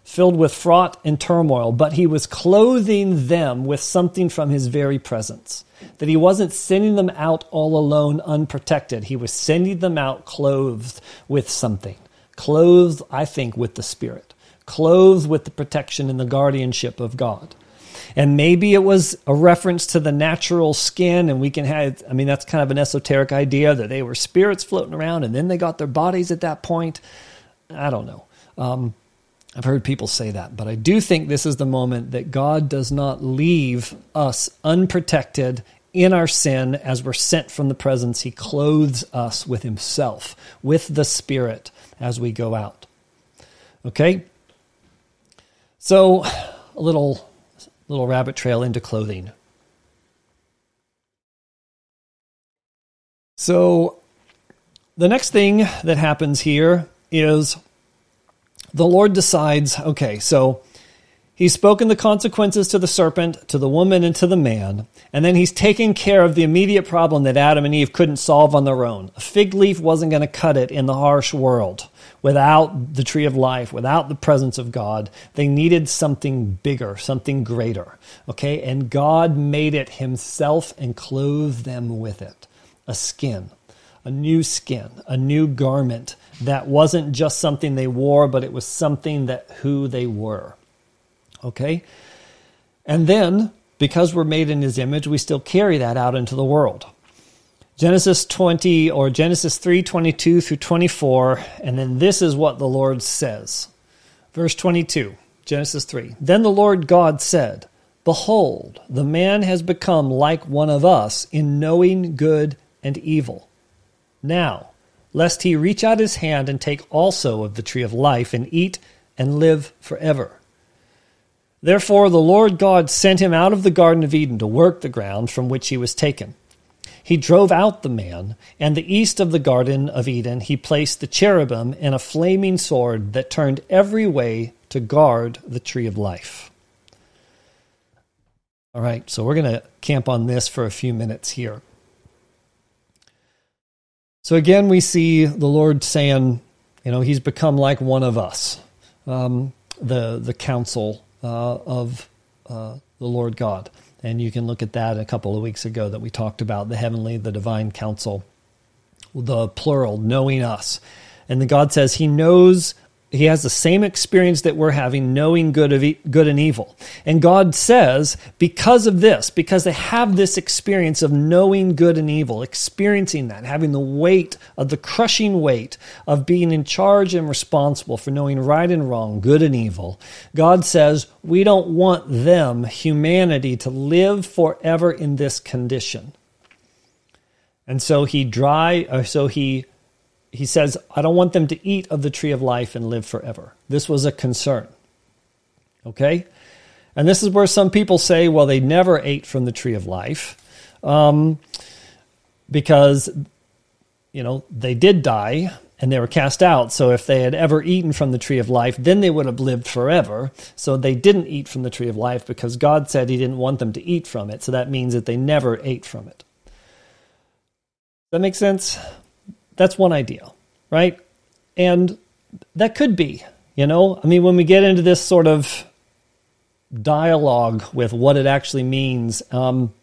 filled with fraught and turmoil. But He was clothing them with something from His very presence. That He wasn't sending them out all alone, unprotected. He was sending them out clothed with something. Clothed, I think, with the Spirit clothed with the protection and the guardianship of God. And maybe it was a reference to the natural skin, and we can have, I mean, that's kind of an esoteric idea that they were spirits floating around and then they got their bodies at that point. I don't know. Um, I've heard people say that, but I do think this is the moment that God does not leave us unprotected in our sin as we're sent from the presence. He clothes us with Himself, with the Spirit as we go out. Okay? So, a little little rabbit trail into clothing. So, the next thing that happens here is the Lord decides okay, so he's spoken the consequences to the serpent, to the woman, and to the man, and then he's taken care of the immediate problem that Adam and Eve couldn't solve on their own. A fig leaf wasn't going to cut it in the harsh world without the tree of life, without the presence of God. They needed something bigger, something greater. Okay, and God made it himself and clothed them with it a skin a new skin, a new garment that wasn't just something they wore, but it was something that who they were. Okay? And then, because we're made in his image, we still carry that out into the world. Genesis 20 or Genesis 3 22 through 24, and then this is what the Lord says. Verse 22, Genesis 3. Then the Lord God said, Behold, the man has become like one of us in knowing good and evil. Now, lest he reach out his hand and take also of the tree of life and eat and live forever. Therefore, the Lord God sent him out of the Garden of Eden to work the ground from which he was taken. He drove out the man, and the east of the Garden of Eden he placed the cherubim and a flaming sword that turned every way to guard the tree of life. All right, so we're going to camp on this for a few minutes here. So again, we see the Lord saying, you know, He's become like one of us, um, the the council uh, of uh, the Lord God, and you can look at that a couple of weeks ago that we talked about the heavenly, the divine council, the plural, knowing us, and the God says He knows he has the same experience that we're having knowing good of e- good and evil. And god says because of this because they have this experience of knowing good and evil experiencing that having the weight of the crushing weight of being in charge and responsible for knowing right and wrong good and evil god says we don't want them humanity to live forever in this condition. And so he dry or so he he says, I don't want them to eat of the tree of life and live forever. This was a concern. Okay? And this is where some people say, well, they never ate from the tree of life um, because, you know, they did die and they were cast out. So if they had ever eaten from the tree of life, then they would have lived forever. So they didn't eat from the tree of life because God said He didn't want them to eat from it. So that means that they never ate from it. Does that make sense? That's one idea, right? And that could be, you know, I mean, when we get into this sort of dialogue with what it actually means, um,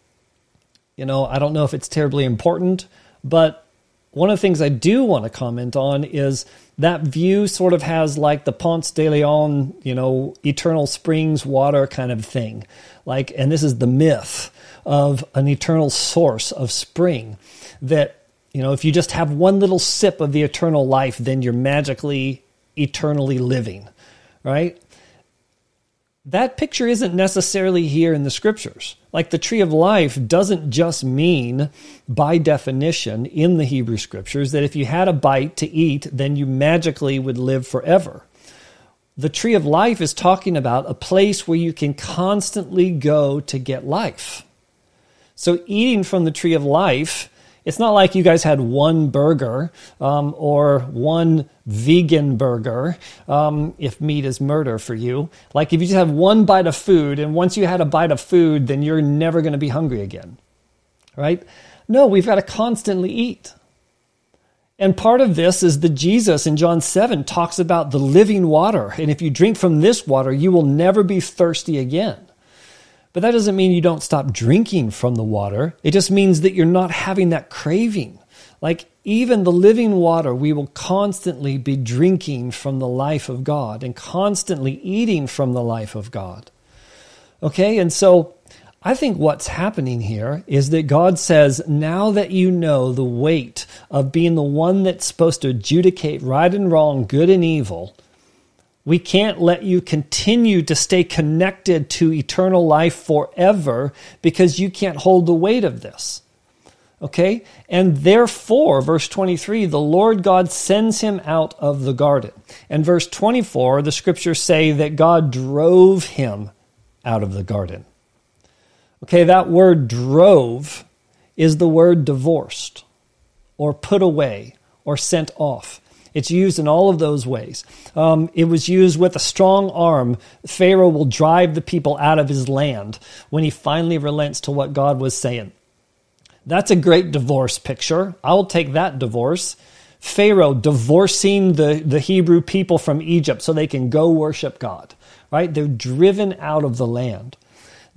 you know, I don't know if it's terribly important, but one of the things I do want to comment on is that view sort of has like the Ponce de Leon, you know, eternal springs water kind of thing. Like, and this is the myth of an eternal source of spring that you know, if you just have one little sip of the eternal life, then you're magically eternally living, right? That picture isn't necessarily here in the scriptures. Like the tree of life doesn't just mean, by definition, in the Hebrew scriptures, that if you had a bite to eat, then you magically would live forever. The tree of life is talking about a place where you can constantly go to get life. So, eating from the tree of life it's not like you guys had one burger um, or one vegan burger, um, if meat is murder for you. Like if you just have one bite of food, and once you had a bite of food, then you're never going to be hungry again. Right? No, we've got to constantly eat. And part of this is that Jesus in John 7 talks about the living water. And if you drink from this water, you will never be thirsty again. But that doesn't mean you don't stop drinking from the water. It just means that you're not having that craving. Like even the living water, we will constantly be drinking from the life of God and constantly eating from the life of God. Okay, and so I think what's happening here is that God says, now that you know the weight of being the one that's supposed to adjudicate right and wrong, good and evil, we can't let you continue to stay connected to eternal life forever because you can't hold the weight of this. Okay? And therefore, verse 23, the Lord God sends him out of the garden. And verse 24, the scriptures say that God drove him out of the garden. Okay, that word drove is the word divorced or put away or sent off. It's used in all of those ways. Um, it was used with a strong arm. Pharaoh will drive the people out of his land when he finally relents to what God was saying. That's a great divorce picture. I'll take that divorce. Pharaoh divorcing the, the Hebrew people from Egypt so they can go worship God, right? They're driven out of the land.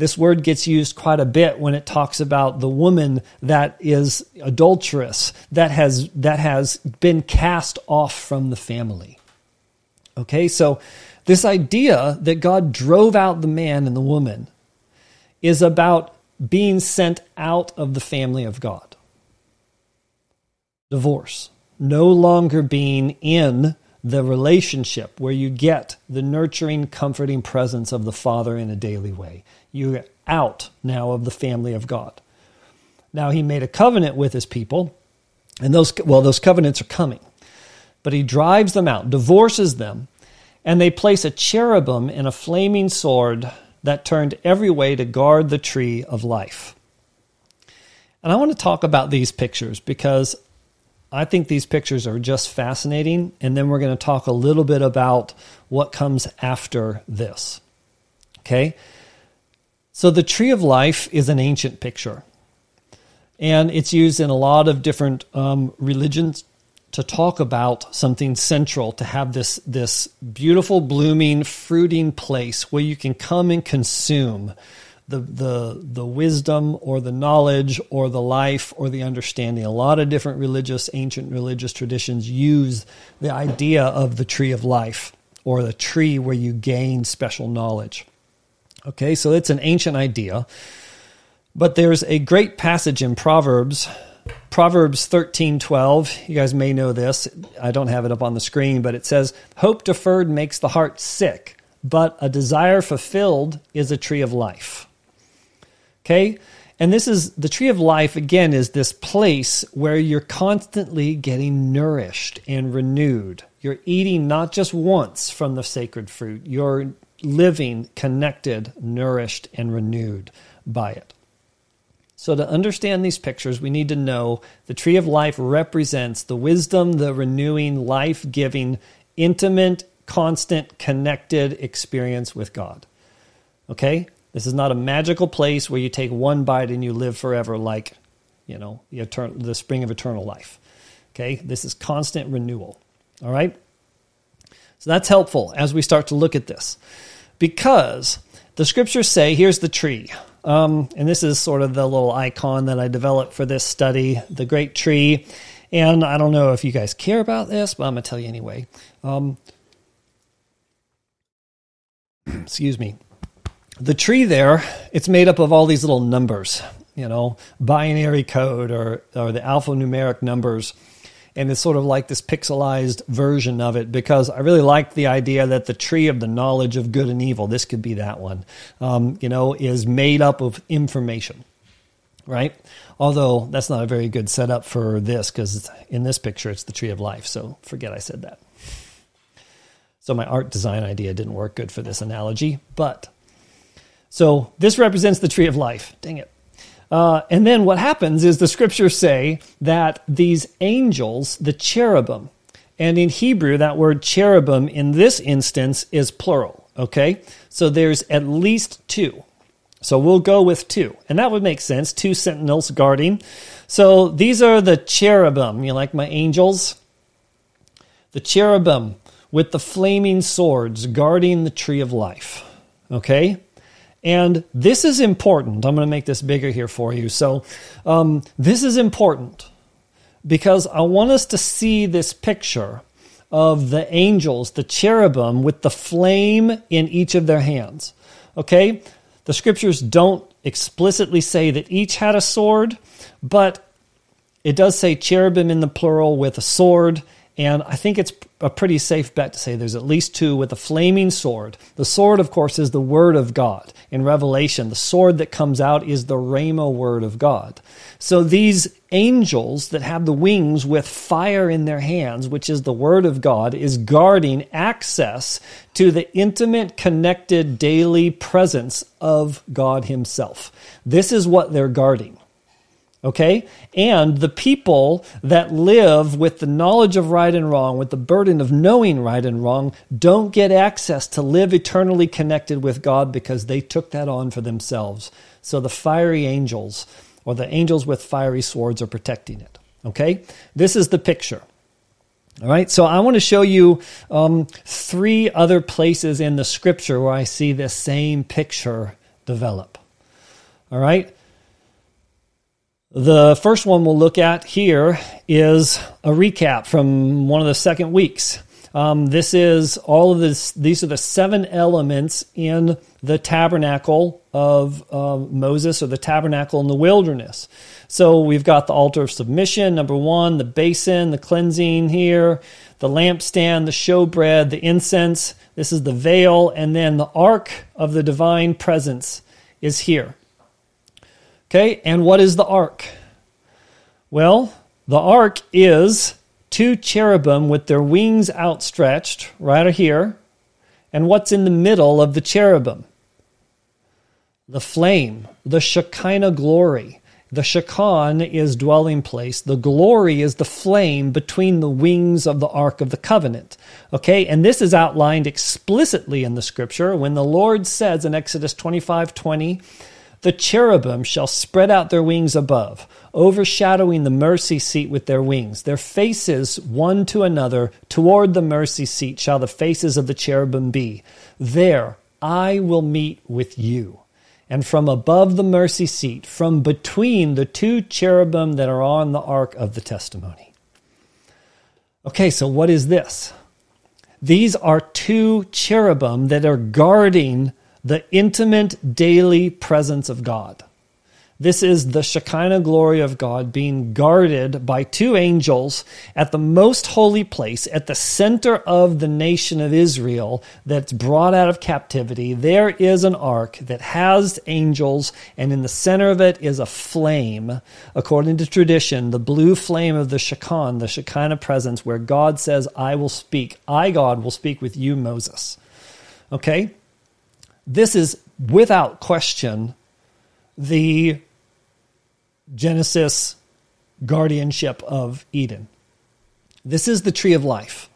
This word gets used quite a bit when it talks about the woman that is adulterous, that has, that has been cast off from the family. Okay, so this idea that God drove out the man and the woman is about being sent out of the family of God. Divorce. No longer being in the relationship where you get the nurturing, comforting presence of the Father in a daily way. You're out now of the family of God. Now he made a covenant with his people, and those well, those covenants are coming. But he drives them out, divorces them, and they place a cherubim and a flaming sword that turned every way to guard the tree of life. And I want to talk about these pictures because I think these pictures are just fascinating. And then we're going to talk a little bit about what comes after this. Okay? So the tree of life is an ancient picture. And it's used in a lot of different um, religions to talk about something central, to have this, this beautiful, blooming, fruiting place where you can come and consume the, the, the wisdom or the knowledge or the life or the understanding. A lot of different religious, ancient religious traditions use the idea of the tree of life or the tree where you gain special knowledge. Okay, so it's an ancient idea. But there's a great passage in Proverbs Proverbs 13:12, you guys may know this. I don't have it up on the screen, but it says, "Hope deferred makes the heart sick, but a desire fulfilled is a tree of life." Okay? And this is the tree of life again is this place where you're constantly getting nourished and renewed. You're eating not just once from the sacred fruit. You're living connected, nourished and renewed by it. So, to understand these pictures, we need to know the tree of life represents the wisdom, the renewing, life giving, intimate, constant, connected experience with God. Okay? This is not a magical place where you take one bite and you live forever like, you know, the, eternal, the spring of eternal life. Okay? This is constant renewal. All right? So that's helpful as we start to look at this. Because the scriptures say, here's the tree. Um, and this is sort of the little icon that I developed for this study, the great tree. And I don't know if you guys care about this, but I'm going to tell you anyway. Um, excuse me. The tree there, it's made up of all these little numbers, you know, binary code or, or the alphanumeric numbers and it's sort of like this pixelized version of it because I really like the idea that the tree of the knowledge of good and evil, this could be that one, um, you know, is made up of information, right? Although that's not a very good setup for this because in this picture it's the tree of life, so forget I said that. So my art design idea didn't work good for this analogy, but so this represents the tree of life. Dang it. Uh, and then what happens is the scriptures say that these angels, the cherubim, and in Hebrew, that word cherubim in this instance is plural, okay? So there's at least two. So we'll go with two. And that would make sense. Two sentinels guarding. So these are the cherubim. You like my angels? The cherubim with the flaming swords guarding the tree of life. Okay? And this is important. I'm going to make this bigger here for you. So, um, this is important because I want us to see this picture of the angels, the cherubim, with the flame in each of their hands. Okay? The scriptures don't explicitly say that each had a sword, but it does say cherubim in the plural with a sword and I think it's a pretty safe bet to say there's at least two with a flaming sword. The sword, of course, is the word of God. In Revelation, the sword that comes out is the Rhema word of God. So these angels that have the wings with fire in their hands, which is the word of God, is guarding access to the intimate, connected, daily presence of God Himself. This is what they're guarding. Okay? And the people that live with the knowledge of right and wrong, with the burden of knowing right and wrong, don't get access to live eternally connected with God because they took that on for themselves. So the fiery angels, or the angels with fiery swords, are protecting it. Okay? This is the picture. All right, so I want to show you um, three other places in the scripture where I see this same picture develop. All right, the first one we'll look at here is a recap from one of the second weeks. Um, this is all of this. These are the seven elements in the tabernacle of uh, Moses, or the tabernacle in the wilderness. So we've got the altar of submission, number one, the basin, the cleansing here, the lampstand, the showbread, the incense. This is the veil, and then the ark of the divine presence is here. Okay, and what is the ark? Well, the ark is two cherubim with their wings outstretched right here. And what's in the middle of the cherubim? The flame, the Shekinah glory. The Shekinah is dwelling place. The glory is the flame between the wings of the Ark of the Covenant. Okay, and this is outlined explicitly in the scripture when the Lord says in Exodus 25 20, the cherubim shall spread out their wings above, overshadowing the mercy seat with their wings. Their faces one to another toward the mercy seat shall the faces of the cherubim be. There I will meet with you. And from above the mercy seat, from between the two cherubim that are on the ark of the testimony. Okay, so what is this? These are two cherubim that are guarding the intimate daily presence of God. This is the Shekinah glory of God being guarded by two angels at the most holy place, at the center of the nation of Israel that's brought out of captivity. There is an ark that has angels, and in the center of it is a flame. According to tradition, the blue flame of the Shekinah, the Shekinah presence, where God says, I will speak. I, God, will speak with you, Moses. Okay? This is without question the Genesis guardianship of Eden. This is the tree of life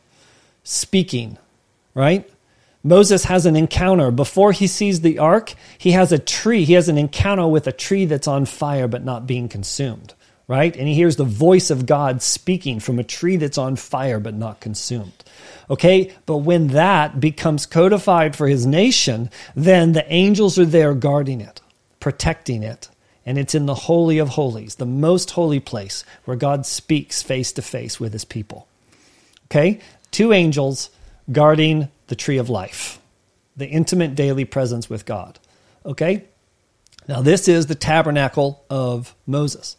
speaking, right? Moses has an encounter. Before he sees the ark, he has a tree. He has an encounter with a tree that's on fire but not being consumed, right? And he hears the voice of God speaking from a tree that's on fire but not consumed. Okay, but when that becomes codified for his nation, then the angels are there guarding it, protecting it. And it's in the Holy of Holies, the most holy place where God speaks face to face with his people. Okay, two angels guarding the tree of life, the intimate daily presence with God. Okay, now this is the tabernacle of Moses.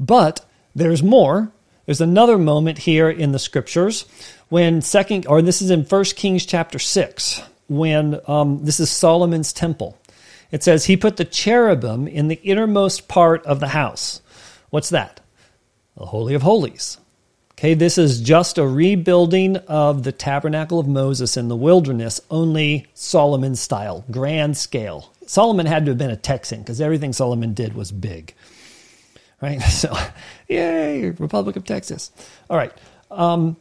But there's more. There's another moment here in the scriptures when second, or this is in First Kings chapter six, when um, this is Solomon's temple. It says he put the cherubim in the innermost part of the house. What's that? The Holy of Holies. Okay, this is just a rebuilding of the tabernacle of Moses in the wilderness, only Solomon style, grand scale. Solomon had to have been a Texan because everything Solomon did was big. Right? So, yay, Republic of Texas. All right. Um,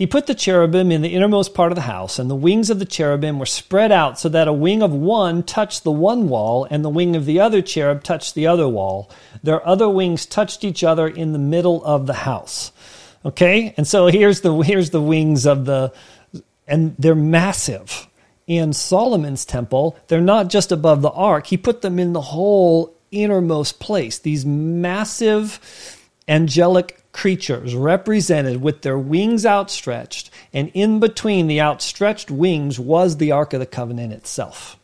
he put the cherubim in the innermost part of the house, and the wings of the cherubim were spread out so that a wing of one touched the one wall, and the wing of the other cherub touched the other wall. Their other wings touched each other in the middle of the house. Okay, and so here's the here's the wings of the, and they're massive. In Solomon's temple, they're not just above the ark. He put them in the whole innermost place. These massive angelic creatures represented with their wings outstretched, and in between the outstretched wings was the Ark of the Covenant itself.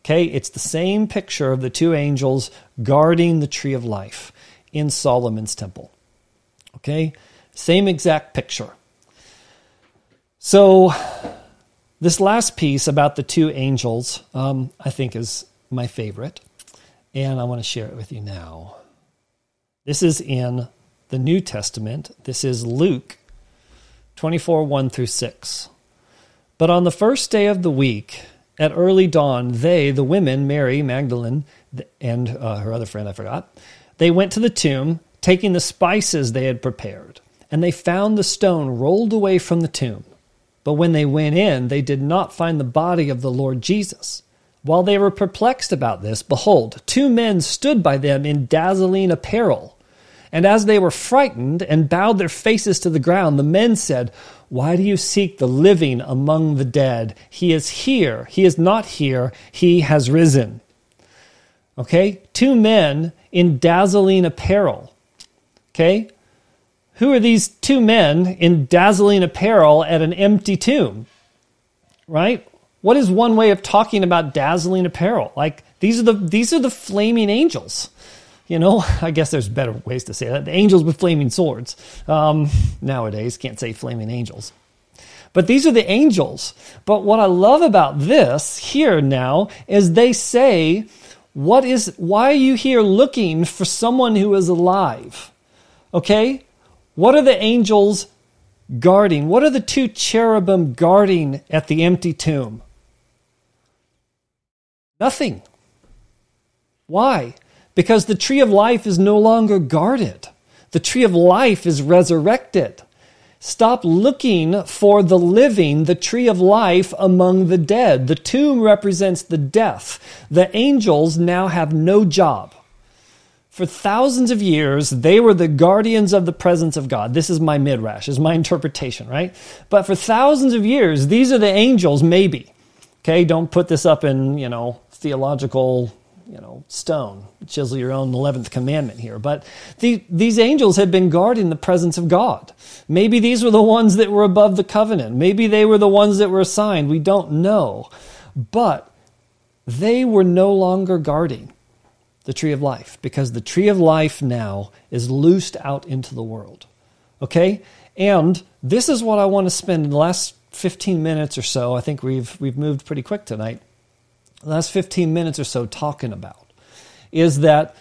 Okay, it's the same picture of the two angels guarding the tree of life in Solomon's temple. Okay, same exact picture. So, this last piece about the two angels, um, I think, is my favorite, and I want to share it with you now. This is in the New Testament. This is Luke 24 1 through 6. But on the first day of the week, at early dawn, they, the women, Mary Magdalene, and uh, her other friend, I forgot, They went to the tomb, taking the spices they had prepared, and they found the stone rolled away from the tomb. But when they went in, they did not find the body of the Lord Jesus. While they were perplexed about this, behold, two men stood by them in dazzling apparel. And as they were frightened and bowed their faces to the ground, the men said, Why do you seek the living among the dead? He is here. He is not here. He has risen. Okay? Two men in dazzling apparel. Okay? Who are these two men in dazzling apparel at an empty tomb? Right? What is one way of talking about dazzling apparel? Like these are the these are the flaming angels. You know, I guess there's better ways to say that. The angels with flaming swords. Um, nowadays, can't say flaming angels. But these are the angels. But what I love about this here now is they say, "What is? Why are you here looking for someone who is alive?" Okay, what are the angels guarding? What are the two cherubim guarding at the empty tomb? Nothing. Why? Because the tree of life is no longer guarded. The tree of life is resurrected. Stop looking for the living, the tree of life among the dead. The tomb represents the death. The angels now have no job. For thousands of years, they were the guardians of the presence of God. This is my midrash, is my interpretation, right? But for thousands of years, these are the angels, maybe. Okay, don't put this up in, you know, theological, you know, stone. Chisel your own 11th commandment here. But the, these angels had been guarding the presence of God. Maybe these were the ones that were above the covenant. Maybe they were the ones that were assigned. We don't know. But they were no longer guarding the tree of life because the tree of life now is loosed out into the world. Okay? And this is what I want to spend in the last 15 minutes or so. I think we've we've moved pretty quick tonight. Last 15 minutes or so talking about is that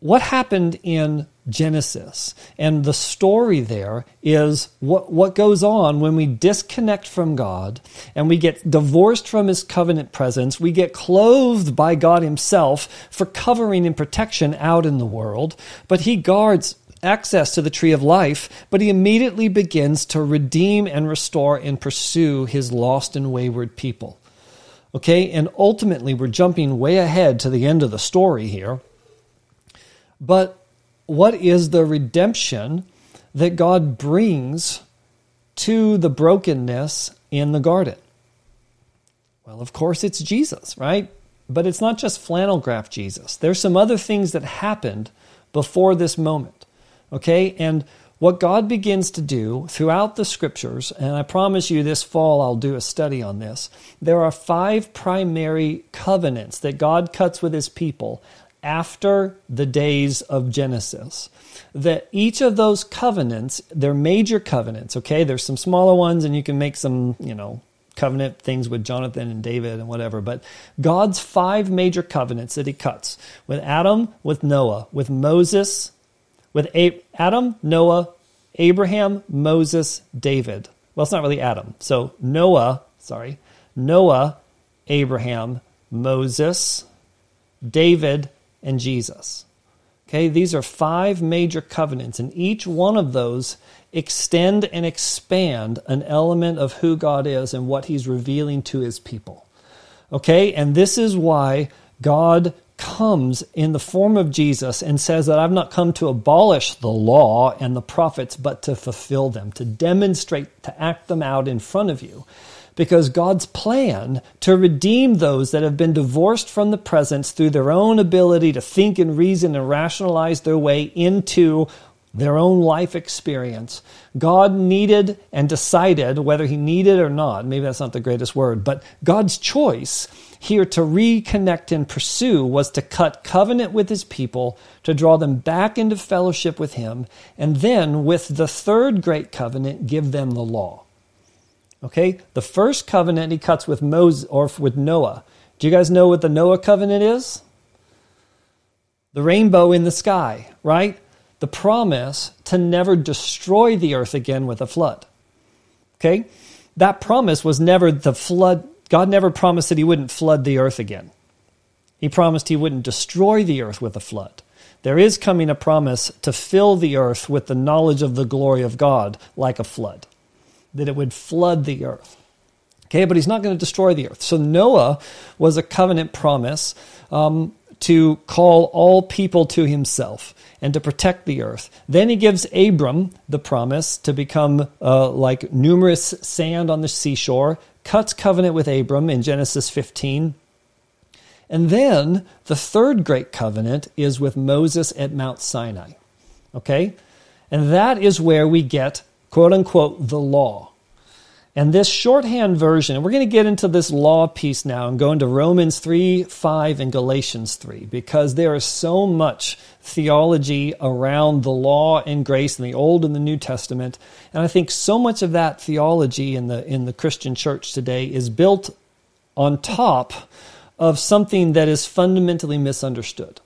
what happened in Genesis. And the story there is what, what goes on when we disconnect from God and we get divorced from His covenant presence. We get clothed by God Himself for covering and protection out in the world, but He guards access to the tree of life, but He immediately begins to redeem and restore and pursue His lost and wayward people. Okay, and ultimately, we're jumping way ahead to the end of the story here. But what is the redemption that God brings to the brokenness in the garden? Well, of course, it's Jesus, right? But it's not just flannel graph Jesus. There's some other things that happened before this moment. Okay? And what God begins to do throughout the scriptures, and I promise you this fall I'll do a study on this, there are five primary covenants that God cuts with his people after the days of Genesis. That each of those covenants, they're major covenants, okay? There's some smaller ones, and you can make some, you know, covenant things with Jonathan and David and whatever. But God's five major covenants that he cuts with Adam, with Noah, with Moses, with Adam, Noah, Abraham, Moses, David. Well, it's not really Adam. So Noah, sorry, Noah, Abraham, Moses, David, and Jesus. Okay, these are five major covenants, and each one of those extend and expand an element of who God is and what He's revealing to His people. Okay, and this is why God comes in the form of Jesus and says that I've not come to abolish the law and the prophets, but to fulfill them, to demonstrate, to act them out in front of you because God's plan to redeem those that have been divorced from the presence through their own ability to think and reason and rationalize their way into their own life experience. God needed and decided whether he needed or not. Maybe that's not the greatest word, but God's choice here to reconnect and pursue was to cut covenant with his people, to draw them back into fellowship with him, and then with the third great covenant, give them the law. Okay, the first covenant he cuts with Moses or with Noah. Do you guys know what the Noah covenant is? The rainbow in the sky, right? The promise to never destroy the earth again with a flood. Okay? That promise was never the flood. God never promised that he wouldn't flood the earth again. He promised he wouldn't destroy the earth with a flood. there is coming a promise to fill the earth with the knowledge of the glory of God like a flood, that it would flood the earth. Okay, but he's not going to destroy the earth. So Noah was a covenant promise um, to call all people to himself and to protect the earth. Then he gives Abram the promise to become uh, like numerous sand on the seashore, cuts covenant with Abram in Genesis 15. And then the third great covenant is with Moses at Mount Sinai. Okay? And that is where we get, quote unquote, the law. And this shorthand version, and we're going to get into this law piece now and go into Romans 3, 5, and Galatians 3, because there is so much theology around the law and grace in the Old and the New Testament. And I think so much of that theology in the, in the Christian church today is built on top of something that is fundamentally misunderstood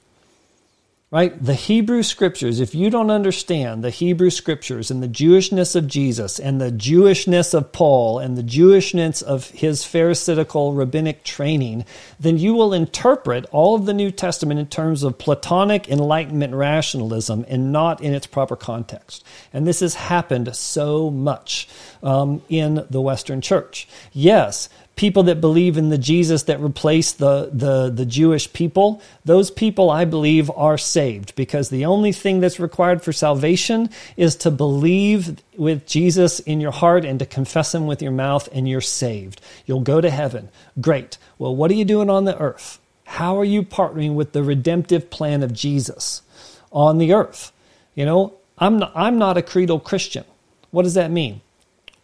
right? The Hebrew scriptures, if you don't understand the Hebrew scriptures and the Jewishness of Jesus and the Jewishness of Paul and the Jewishness of his Pharisaical rabbinic training, then you will interpret all of the New Testament in terms of Platonic Enlightenment rationalism and not in its proper context. And this has happened so much um, in the Western church. Yes, people that believe in the Jesus that replaced the, the, the Jewish people, those people, I believe, are saved because the only thing that's required for salvation is to believe with Jesus in your heart and to confess him with your mouth, and you're saved. You'll go to heaven. Great. Well, what are you doing on the earth? How are you partnering with the redemptive plan of Jesus on the earth? You know, I'm not, I'm not a creedal Christian. What does that mean?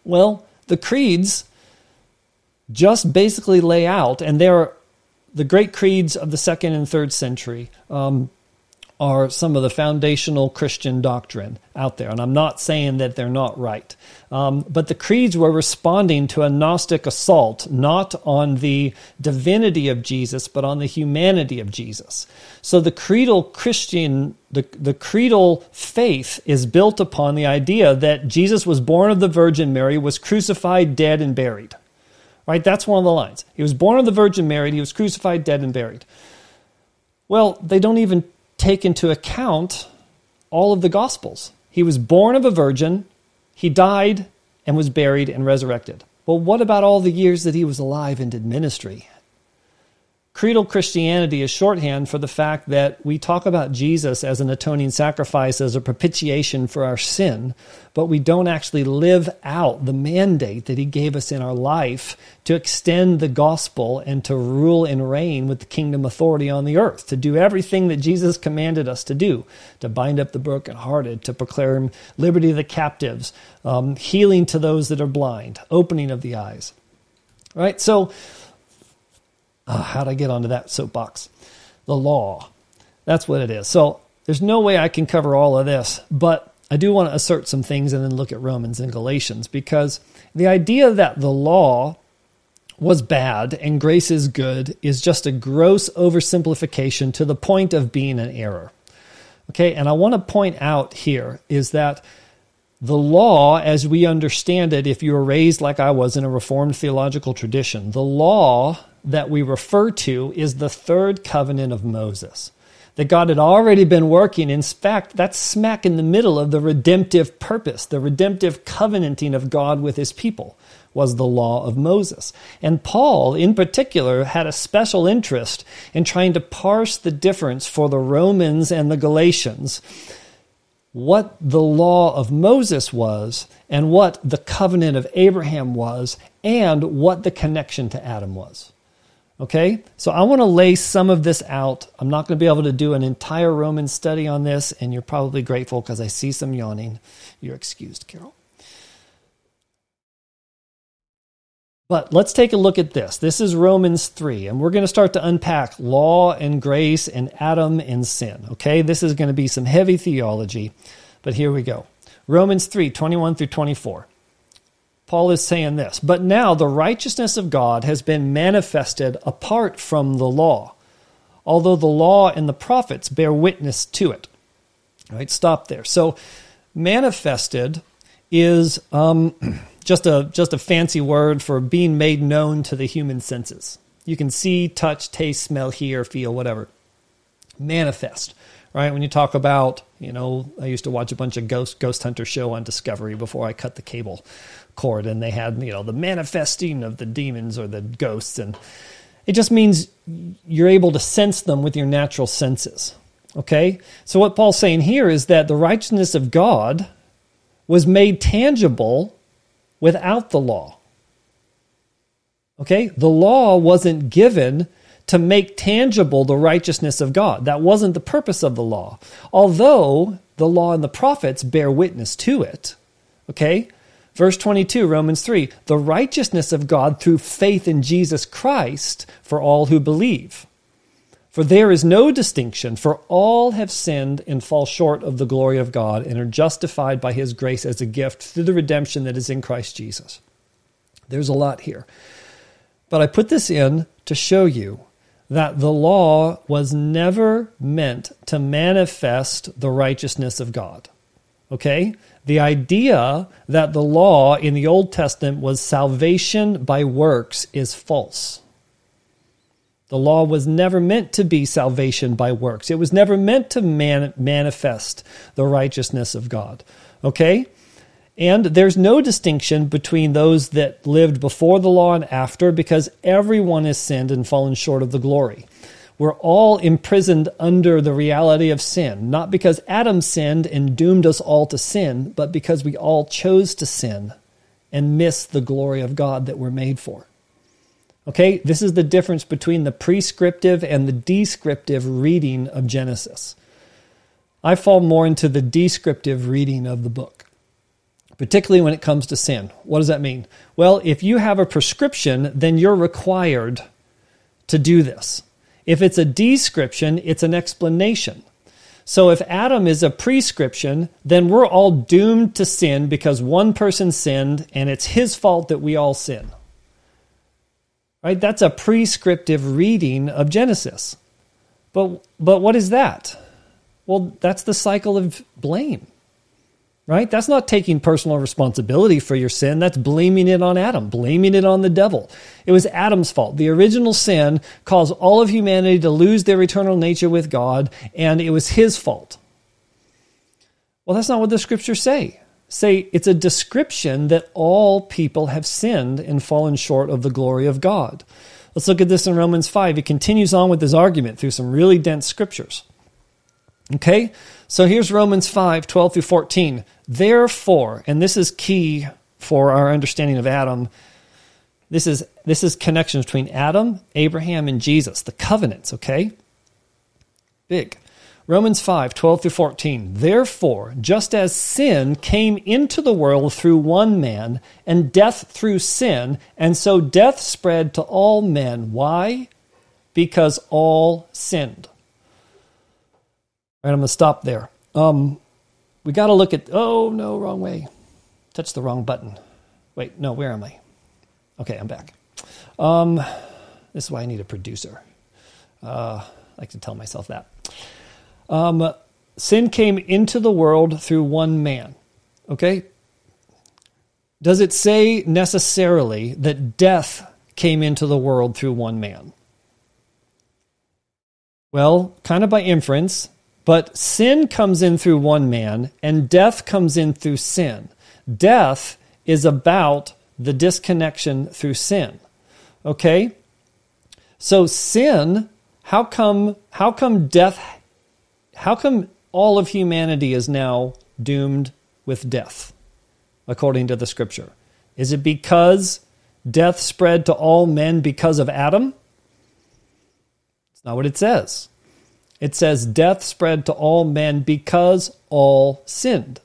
Well, the creeds just basically lay out, and they're the great creeds of the second and third century. Um, are some of the foundational Christian doctrine out there. And I'm not saying that they're not right. Um, but the creeds were responding to a Gnostic assault, not on the divinity of Jesus, but on the humanity of Jesus. So the creedal Christian, the, the creedal faith is built upon the idea that Jesus was born of the Virgin Mary, was crucified, dead, and buried. Right? That's one of the lines. He was born of the Virgin Mary, he was crucified, dead, and buried. Well, they don't even take into account all of the Gospels. He was born of a virgin, he died and was buried and resurrected. Well, what about all the years that he was alive and did ministry? Creedal Christianity is shorthand for the fact that we talk about Jesus as an atoning sacrifice, as a propitiation for our sin, but we don't actually live out the mandate that he gave us in our life to extend the gospel and to rule and reign with the kingdom authority on the earth, to do everything that Jesus commanded us to do, to bind up the brokenhearted, to proclaim liberty to the captives, um, healing to those that are blind, opening of the eyes. All right, so uh, how'd I get onto that soapbox? The law. That's what it is. So there's no way I can cover all of this, but I do want to assert some things and then look at Romans and Galatians because the idea that the law was bad and grace is good is just a gross oversimplification to the point of being an error. Okay, and I want to point out here is that the law, as we understand it, if you were raised like I was in a Reformed theological tradition, the law that we refer to is the third covenant of Moses. That God had already been working. In fact, that's smack in the middle of the redemptive purpose, the redemptive covenanting of God with his people was the law of Moses. And Paul, in particular, had a special interest in trying to parse the difference for the Romans and the Galatians what the law of Moses was and what the covenant of Abraham was and what the connection to Adam was. Okay, so I want to lay some of this out. I'm not going to be able to do an entire Roman study on this, and you're probably grateful because I see some yawning. You're excused, Carol. But let's take a look at this. This is Romans 3, and we're going to start to unpack law and grace and Adam and sin. Okay, this is going to be some heavy theology, but here we go. Romans 3 21 through 24. Paul is saying this, but now the righteousness of God has been manifested apart from the law, although the law and the prophets bear witness to it. All right, stop there. So, manifested is um, just a just a fancy word for being made known to the human senses. You can see, touch, taste, smell, hear, feel, whatever. Manifest, right? When you talk about, you know, I used to watch a bunch of ghost ghost hunter show on Discovery before I cut the cable cord, and they had, you know, the manifesting of the demons or the ghosts, and it just means you're able to sense them with your natural senses. Okay? So what Paul's saying here is that the righteousness of God was made tangible without the law. Okay? The law wasn't given to make tangible the righteousness of God. That wasn't the purpose of the law. Although the law and the prophets bear witness to it. Okay? Verse 22, Romans 3 the righteousness of God through faith in Jesus Christ for all who believe. For there is no distinction, for all have sinned and fall short of the glory of God and are justified by his grace as a gift through the redemption that is in Christ Jesus. There's a lot here. But I put this in to show you that the law was never meant to manifest the righteousness of God. Okay? The idea that the law in the Old Testament was salvation by works is false. The law was never meant to be salvation by works. It was never meant to man- manifest the righteousness of God. Okay? And there's no distinction between those that lived before the law and after because everyone has sinned and fallen short of the glory. We're all imprisoned under the reality of sin, not because Adam sinned and doomed us all to sin, but because we all chose to sin and miss the glory of God that we're made for. Okay, this is the difference between the prescriptive and the descriptive reading of Genesis. I fall more into the descriptive reading of the book particularly when it comes to sin. What does that mean? Well, if you have a prescription, then you're required to do this. If it's a description, it's an explanation. So if Adam is a prescription, then we're all doomed to sin because one person sinned and it's his fault that we all sin. Right? That's a prescriptive reading of Genesis. But but what is that? Well, that's the cycle of blame right? That's not taking personal responsibility for your sin. That's blaming it on Adam, blaming it on the devil. It was Adam's fault. The original sin caused all of humanity to lose their eternal nature with God, and it was his fault. Well, that's not what the scriptures say. Say it's a description that all people have sinned and fallen short of the glory of God. Let's look at this in Romans 5. He continues on with his argument through some really dense scriptures. Okay? So here's Romans 5 12 through 14. Therefore, and this is key for our understanding of Adam, this is, this is connection between Adam, Abraham, and Jesus, the covenants, okay? Big. Romans 5 12 through 14. Therefore, just as sin came into the world through one man, and death through sin, and so death spread to all men. Why? Because all sinned. All right, I'm going to stop there. Um, we got to look at, oh, no, wrong way. Touch the wrong button. Wait, no, where am I? Okay, I'm back. Um, this is why I need a producer. Uh, I like to tell myself that. Um, sin came into the world through one man. Okay? Does it say necessarily that death came into the world through one man? Well, kind of by inference, but sin comes in through one man, and death comes in through sin. Death is about the disconnection through sin. Okay? So sin, how come how come death how come all of humanity is now doomed with death according to the scripture? Is it because death spread to all men because of Adam? It's not what it says. It says, Death spread to all men because all sinned.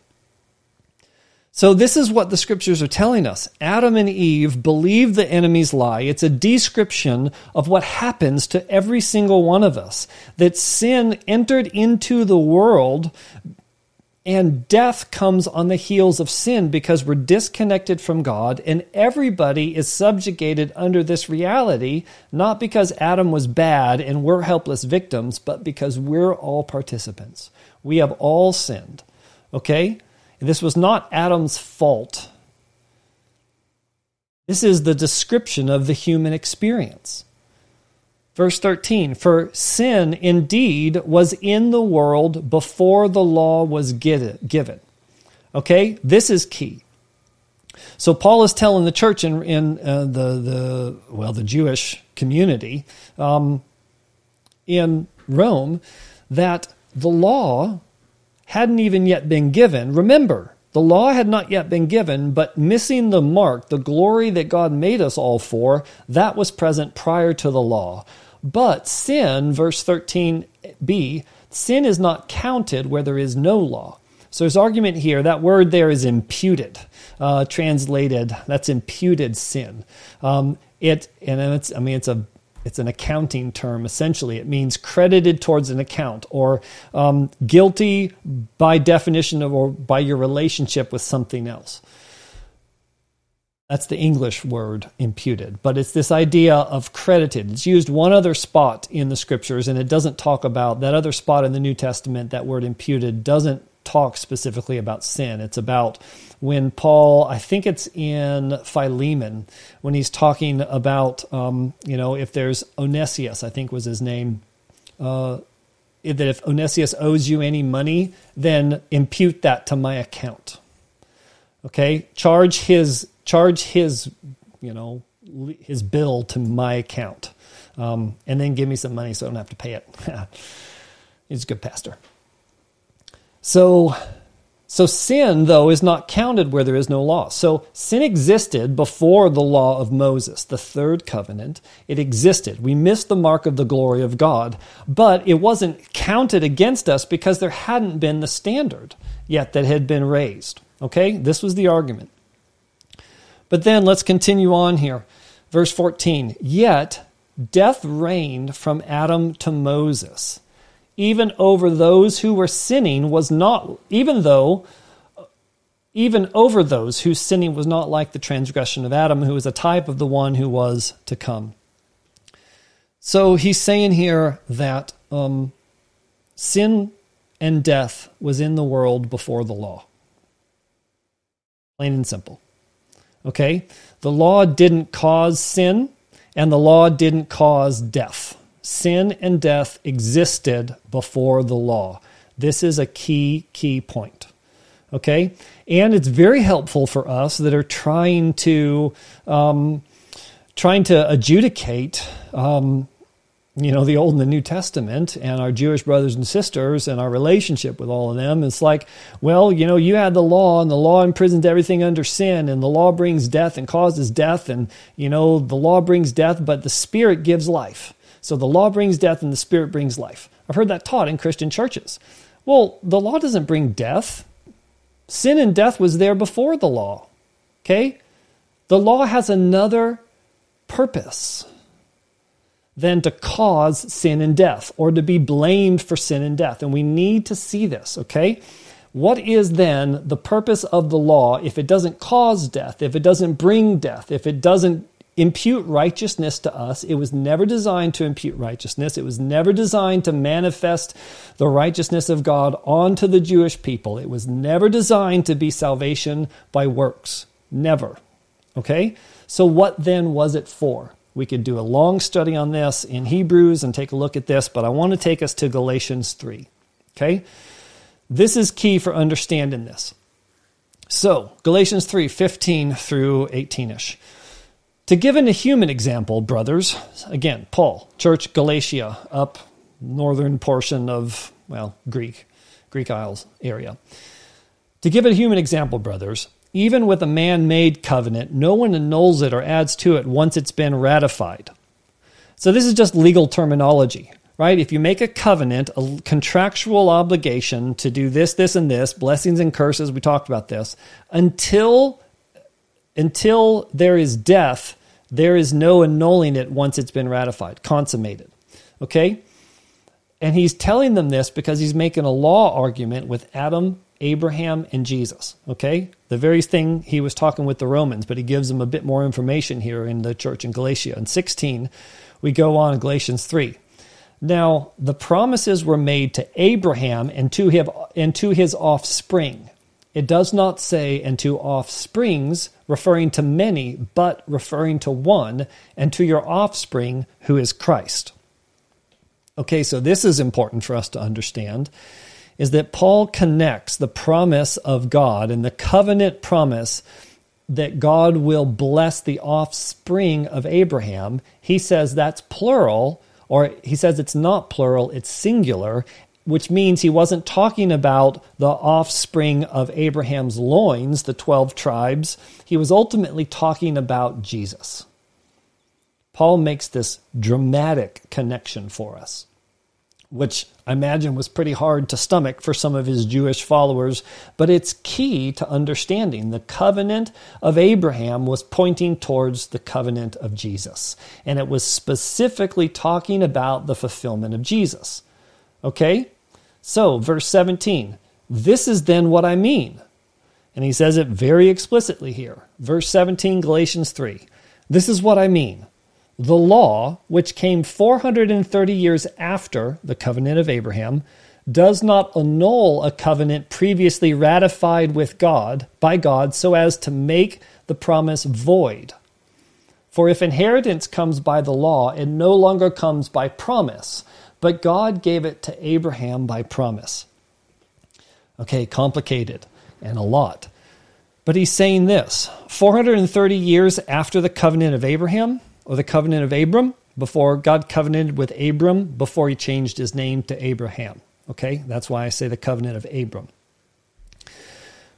So, this is what the scriptures are telling us. Adam and Eve believed the enemy's lie. It's a description of what happens to every single one of us. That sin entered into the world and death comes on the heels of sin because we're disconnected from God, and everybody is subjugated under this reality, not because Adam was bad and we're helpless victims, but because we're all participants. We have all sinned. Okay? This was not Adam's fault. This is the description of the human experience. Verse 13 For sin indeed was in the world before the law was given. Okay, this is key. So Paul is telling the church in, in uh, the, the, well, the Jewish community um, in Rome that the law hadn't even yet been given. Remember, the law had not yet been given, but missing the mark, the glory that God made us all for, that was present prior to the law. But sin, verse 13b, sin is not counted where there is no law. So his argument here. That word there is imputed, uh, translated. That's imputed sin. Um, it and then it's I mean it's a it's an accounting term essentially. It means credited towards an account or um, guilty by definition of, or by your relationship with something else. That's the English word imputed, but it's this idea of credited. It's used one other spot in the scriptures, and it doesn't talk about that other spot in the New Testament. That word imputed doesn't talk specifically about sin. It's about when Paul, I think it's in Philemon, when he's talking about, um, you know, if there's Onesius, I think was his name, uh, that if Onesius owes you any money, then impute that to my account. Okay, charge his charge his, you know, his bill to my account, um, and then give me some money so I don't have to pay it. He's a good pastor. So so sin, though, is not counted where there is no law. So sin existed before the law of Moses, the third covenant. It existed. We missed the mark of the glory of God, but it wasn't counted against us because there hadn't been the standard yet that had been raised. Okay? This was the argument. But then let's continue on here. Verse 14. Yet death reigned from Adam to Moses even over those who were sinning was not, even though, even over those whose sinning was not like the transgression of Adam, who was a type of the one who was to come. So he's saying here that um, sin and death was in the world before the law. Plain and simple. Okay? The law didn't cause sin, and the law didn't cause death sin and death existed before the law. This is a key, key point. Okay? And it's very helpful for us that are trying to. Um, trying to adjudicate um, you know the old and the new testament and our jewish brothers and sisters and our relationship with all of them it's like well you know you had the law and the law imprisoned everything under sin and the law brings death and causes death and you know the law brings death but the spirit gives life so the law brings death and the spirit brings life. I've heard that taught in Christian churches. Well, the law doesn't bring death. Sin and death was there before the law. Okay? The law has another purpose than to cause sin and death or to be blamed for sin and death. And we need to see this, okay? What is then the purpose of the law if it doesn't cause death, if it doesn't bring death, if it doesn't impute righteousness to us. It was never designed to impute righteousness. It was never designed to manifest the righteousness of God onto the Jewish people. It was never designed to be salvation by works. Never. Okay? So, what then was it for? We could do a long study on this in Hebrews and take a look at this, but I want to take us to Galatians 3. Okay? This is key for understanding this. So, Galatians 3 15 through 18 ish. To give an human example, brothers, again, Paul, Church Galatia, up northern portion of, well, Greek, Greek Isles area. To give a human example, brothers, even with a man made covenant, no one annuls it or adds to it once it's been ratified. So this is just legal terminology, right? If you make a covenant, a contractual obligation to do this, this, and this, blessings and curses, we talked about this, until until there is death, there is no annulling it once it's been ratified, consummated. Okay? And he's telling them this because he's making a law argument with Adam, Abraham, and Jesus. Okay? The very thing he was talking with the Romans, but he gives them a bit more information here in the church in Galatia. In 16, we go on Galatians 3. Now, the promises were made to Abraham and to, him, and to his offspring. It does not say, and to offsprings, referring to many, but referring to one, and to your offspring, who is Christ. Okay, so this is important for us to understand is that Paul connects the promise of God and the covenant promise that God will bless the offspring of Abraham. He says that's plural, or he says it's not plural, it's singular, which means he wasn't talking about the offspring of Abraham's loins, the 12 tribes. He was ultimately talking about Jesus. Paul makes this dramatic connection for us which I imagine was pretty hard to stomach for some of his Jewish followers, but it's key to understanding. The covenant of Abraham was pointing towards the covenant of Jesus, and it was specifically talking about the fulfillment of Jesus. Okay? So, verse 17 this is then what I mean. And he says it very explicitly here. Verse 17, Galatians 3. This is what I mean. The law, which came 430 years after the covenant of Abraham, does not annul a covenant previously ratified with God by God so as to make the promise void. For if inheritance comes by the law, it no longer comes by promise, but God gave it to Abraham by promise. Okay, complicated and a lot. But he's saying this 430 years after the covenant of Abraham, or the covenant of Abram before God covenanted with Abram before he changed his name to Abraham. Okay, that's why I say the covenant of Abram.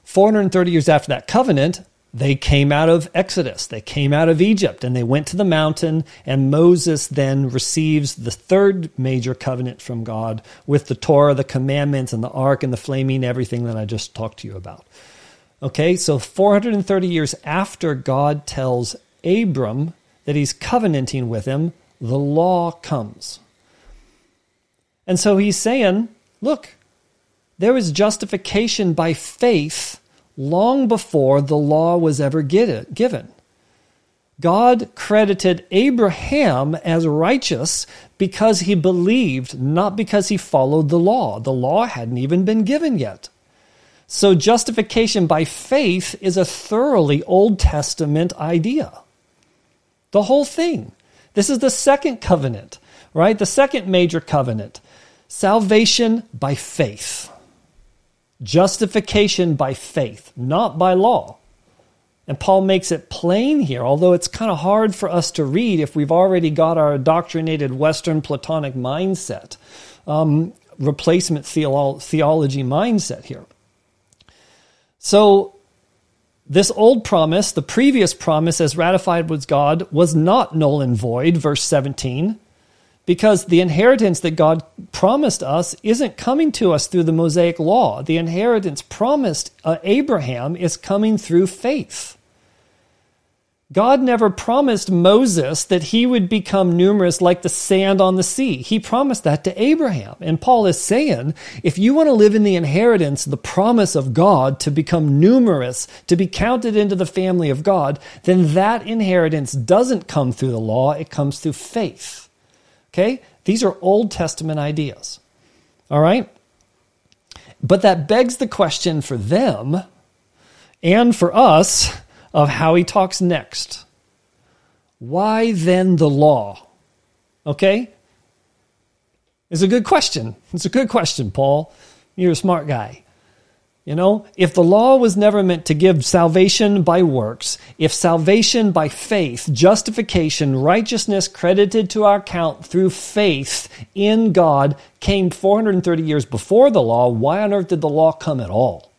430 years after that covenant, they came out of Exodus. They came out of Egypt and they went to the mountain, and Moses then receives the third major covenant from God with the Torah, the commandments, and the ark and the flaming everything that I just talked to you about. Okay, so 430 years after God tells Abram that he's covenanting with him, the law comes. And so he's saying, look, there was justification by faith long before the law was ever given. God credited Abraham as righteous because he believed, not because he followed the law. The law hadn't even been given yet. So, justification by faith is a thoroughly Old Testament idea. The whole thing. This is the second covenant, right? The second major covenant. Salvation by faith. Justification by faith, not by law. And Paul makes it plain here, although it's kind of hard for us to read if we've already got our indoctrinated Western Platonic mindset, um, replacement theolo- theology mindset here. So this old promise, the previous promise as ratified with God, was not null and void, verse 17, because the inheritance that God promised us isn't coming to us through the Mosaic law. The inheritance promised uh, Abraham is coming through faith. God never promised Moses that he would become numerous like the sand on the sea. He promised that to Abraham. And Paul is saying, if you want to live in the inheritance, the promise of God to become numerous, to be counted into the family of God, then that inheritance doesn't come through the law, it comes through faith. Okay? These are Old Testament ideas. All right? But that begs the question for them and for us of how he talks next. Why then the law? Okay? It's a good question. It's a good question, Paul. You're a smart guy. You know, if the law was never meant to give salvation by works, if salvation by faith, justification, righteousness credited to our account through faith in God came 430 years before the law, why on earth did the law come at all?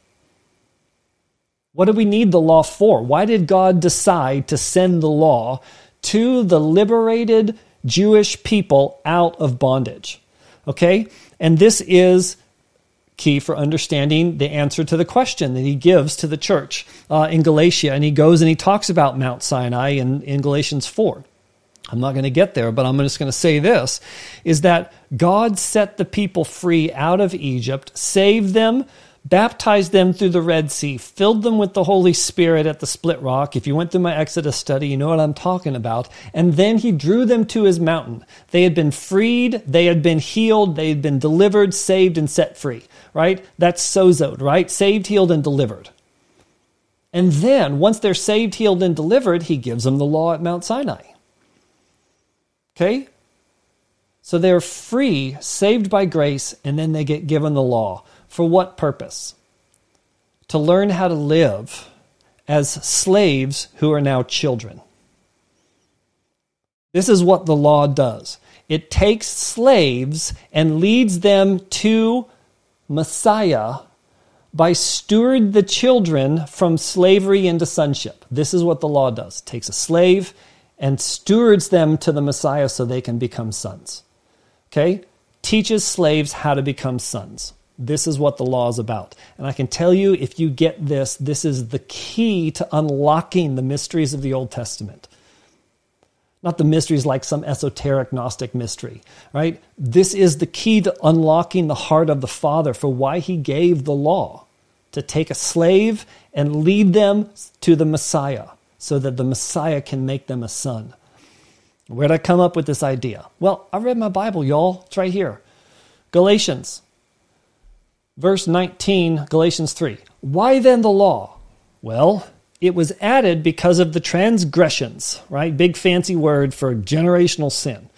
What do we need the law for? Why did God decide to send the law to the liberated Jewish people out of bondage? Okay? And this is key for understanding the answer to the question that he gives to the church uh, in Galatia. And he goes and he talks about Mount Sinai in, in Galatians 4. I'm not going to get there, but I'm just going to say this is that God set the people free out of Egypt, saved them baptized them through the Red Sea, filled them with the Holy Spirit at the split rock. If you went through my Exodus study, you know what I'm talking about. And then he drew them to his mountain. They had been freed, they had been healed, they had been delivered, saved, and set free, right? That's sozoed, right? Saved, healed, and delivered. And then, once they're saved, healed, and delivered, he gives them the law at Mount Sinai. Okay? So they're free, saved by grace, and then they get given the law. For what purpose? To learn how to live as slaves who are now children. This is what the law does it takes slaves and leads them to Messiah by steward the children from slavery into sonship. This is what the law does. It takes a slave and stewards them to the Messiah so they can become sons. Okay? Teaches slaves how to become sons. This is what the law is about. And I can tell you, if you get this, this is the key to unlocking the mysteries of the Old Testament. Not the mysteries like some esoteric Gnostic mystery, right? This is the key to unlocking the heart of the Father for why he gave the law to take a slave and lead them to the Messiah so that the Messiah can make them a son. Where'd I come up with this idea? Well, I read my Bible, y'all. It's right here. Galatians, verse 19, Galatians 3. Why then the law? Well, it was added because of the transgressions, right? Big fancy word for generational sin.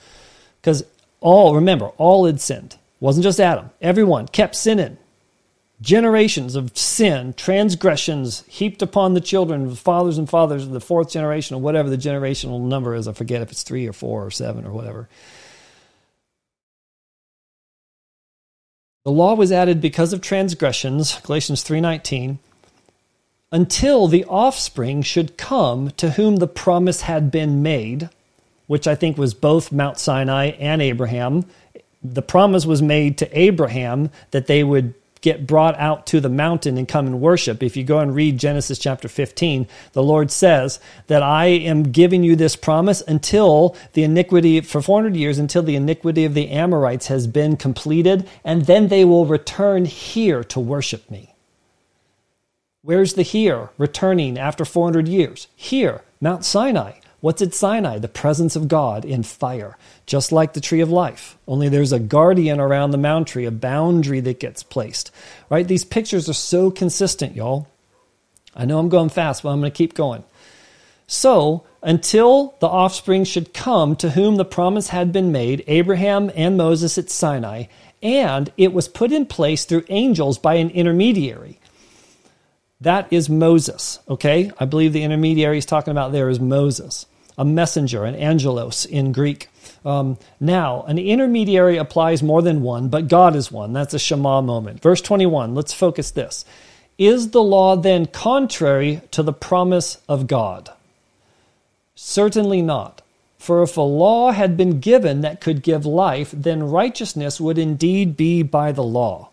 Because all, remember, all had sinned. Wasn't just Adam. Everyone kept sinning. Generations of sin, transgressions heaped upon the children of fathers and fathers of the fourth generation, or whatever the generational number is. I forget if it's three or four or seven or whatever. The law was added because of transgressions, Galatians 3:19 until the offspring should come to whom the promise had been made, which I think was both Mount Sinai and Abraham. The promise was made to Abraham that they would get brought out to the mountain and come and worship. If you go and read Genesis chapter 15, the Lord says that I am giving you this promise until the iniquity, for 400 years, until the iniquity of the Amorites has been completed, and then they will return here to worship me. Where's the here returning after 400 years? Here, Mount Sinai. What's at Sinai? The presence of God in fire, just like the tree of life. Only there's a guardian around the mount tree, a boundary that gets placed. Right? These pictures are so consistent, y'all. I know I'm going fast, but I'm going to keep going. So, until the offspring should come to whom the promise had been made, Abraham and Moses at Sinai, and it was put in place through angels by an intermediary. That is Moses, okay? I believe the intermediary he's talking about there is Moses, a messenger, an angelos in Greek. Um, now, an intermediary applies more than one, but God is one. That's a Shema moment. Verse 21, let's focus this. Is the law then contrary to the promise of God? Certainly not. For if a law had been given that could give life, then righteousness would indeed be by the law.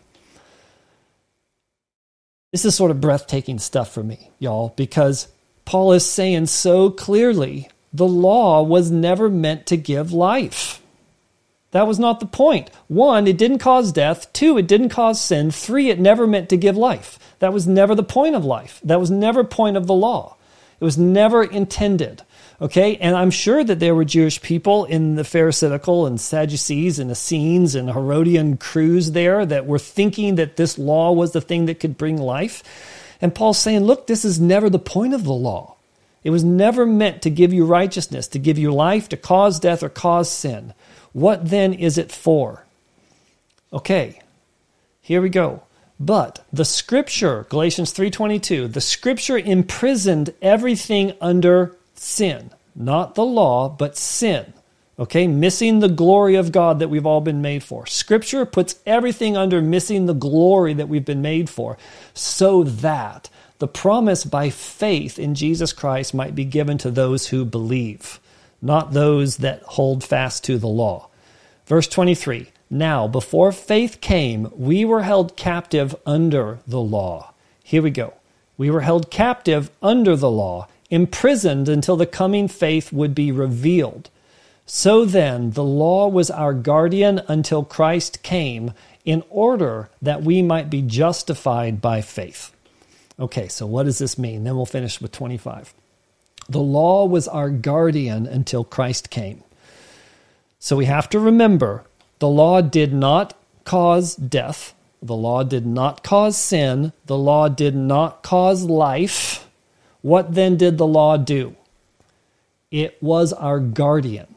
This is sort of breathtaking stuff for me, y'all, because Paul is saying so clearly the law was never meant to give life. That was not the point. One, it didn't cause death. Two, it didn't cause sin. Three, it never meant to give life. That was never the point of life. That was never point of the law. It was never intended. Okay, and I'm sure that there were Jewish people in the Pharisaical and Sadducees and Essenes and Herodian crews there that were thinking that this law was the thing that could bring life. And Paul's saying, look, this is never the point of the law. It was never meant to give you righteousness, to give you life, to cause death, or cause sin. What then is it for? Okay, here we go. But the scripture, Galatians 3:22, the scripture imprisoned everything under sin. Not the law, but sin. Okay, missing the glory of God that we've all been made for. Scripture puts everything under missing the glory that we've been made for, so that the promise by faith in Jesus Christ might be given to those who believe, not those that hold fast to the law. Verse 23 Now, before faith came, we were held captive under the law. Here we go. We were held captive under the law imprisoned until the coming faith would be revealed. So then, the law was our guardian until Christ came, in order that we might be justified by faith. Okay, so what does this mean? Then we'll finish with 25. The law was our guardian until Christ came. So we have to remember the law did not cause death, the law did not cause sin, the law did not cause life. What then did the law do? It was our guardian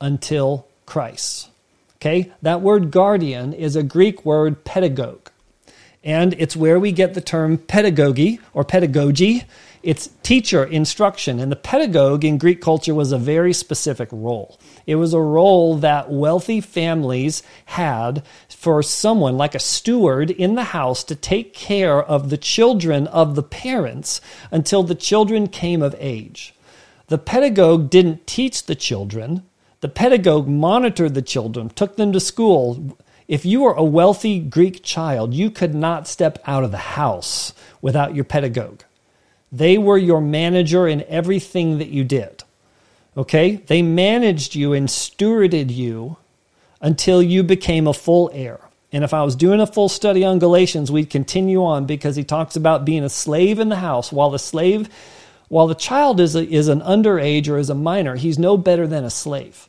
until Christ. Okay? That word guardian is a Greek word pedagogue. And it's where we get the term pedagogy or pedagogy. It's teacher instruction. And the pedagogue in Greek culture was a very specific role. It was a role that wealthy families had for someone like a steward in the house to take care of the children of the parents until the children came of age. The pedagogue didn't teach the children, the pedagogue monitored the children, took them to school. If you were a wealthy Greek child, you could not step out of the house without your pedagogue. They were your manager in everything that you did. Okay? They managed you and stewarded you until you became a full heir. And if I was doing a full study on Galatians, we'd continue on because he talks about being a slave in the house while the slave while the child is, a, is an underage or is a minor, he's no better than a slave.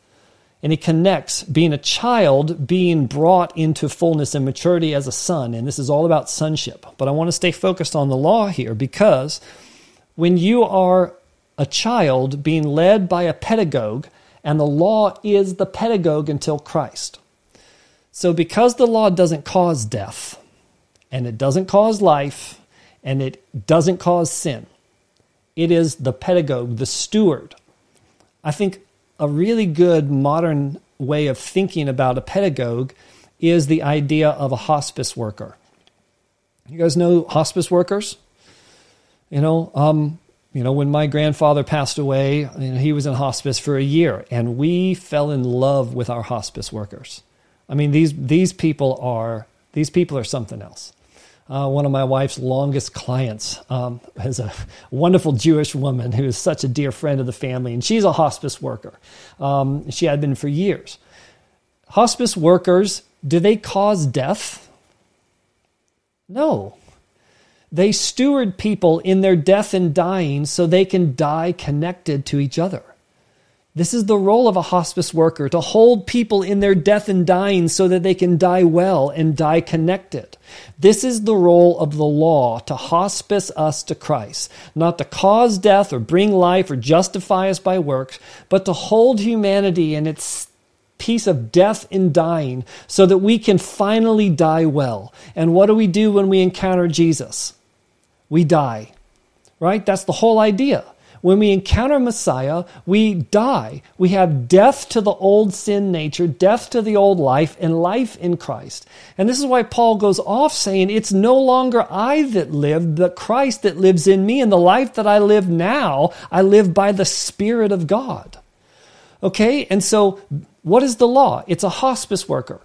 And he connects being a child, being brought into fullness and maturity as a son. And this is all about sonship. But I want to stay focused on the law here because when you are a child being led by a pedagogue, and the law is the pedagogue until Christ. So, because the law doesn't cause death, and it doesn't cause life, and it doesn't cause sin, it is the pedagogue, the steward. I think a really good modern way of thinking about a pedagogue is the idea of a hospice worker. You guys know hospice workers? You know, um, you know, when my grandfather passed away, you know, he was in hospice for a year, and we fell in love with our hospice workers. I mean, these these people are these people are something else. Uh, one of my wife's longest clients um, is a wonderful Jewish woman who is such a dear friend of the family, and she's a hospice worker. Um, she had been for years. Hospice workers, do they cause death? No. They steward people in their death and dying so they can die connected to each other. This is the role of a hospice worker to hold people in their death and dying so that they can die well and die connected. This is the role of the law to hospice us to Christ, not to cause death or bring life or justify us by works, but to hold humanity in its piece of death and dying so that we can finally die well. And what do we do when we encounter Jesus? We die. Right? That's the whole idea. When we encounter Messiah, we die. We have death to the old sin nature, death to the old life, and life in Christ. And this is why Paul goes off saying, It's no longer I that live, but Christ that lives in me. And the life that I live now, I live by the Spirit of God. Okay? And so, what is the law? It's a hospice worker.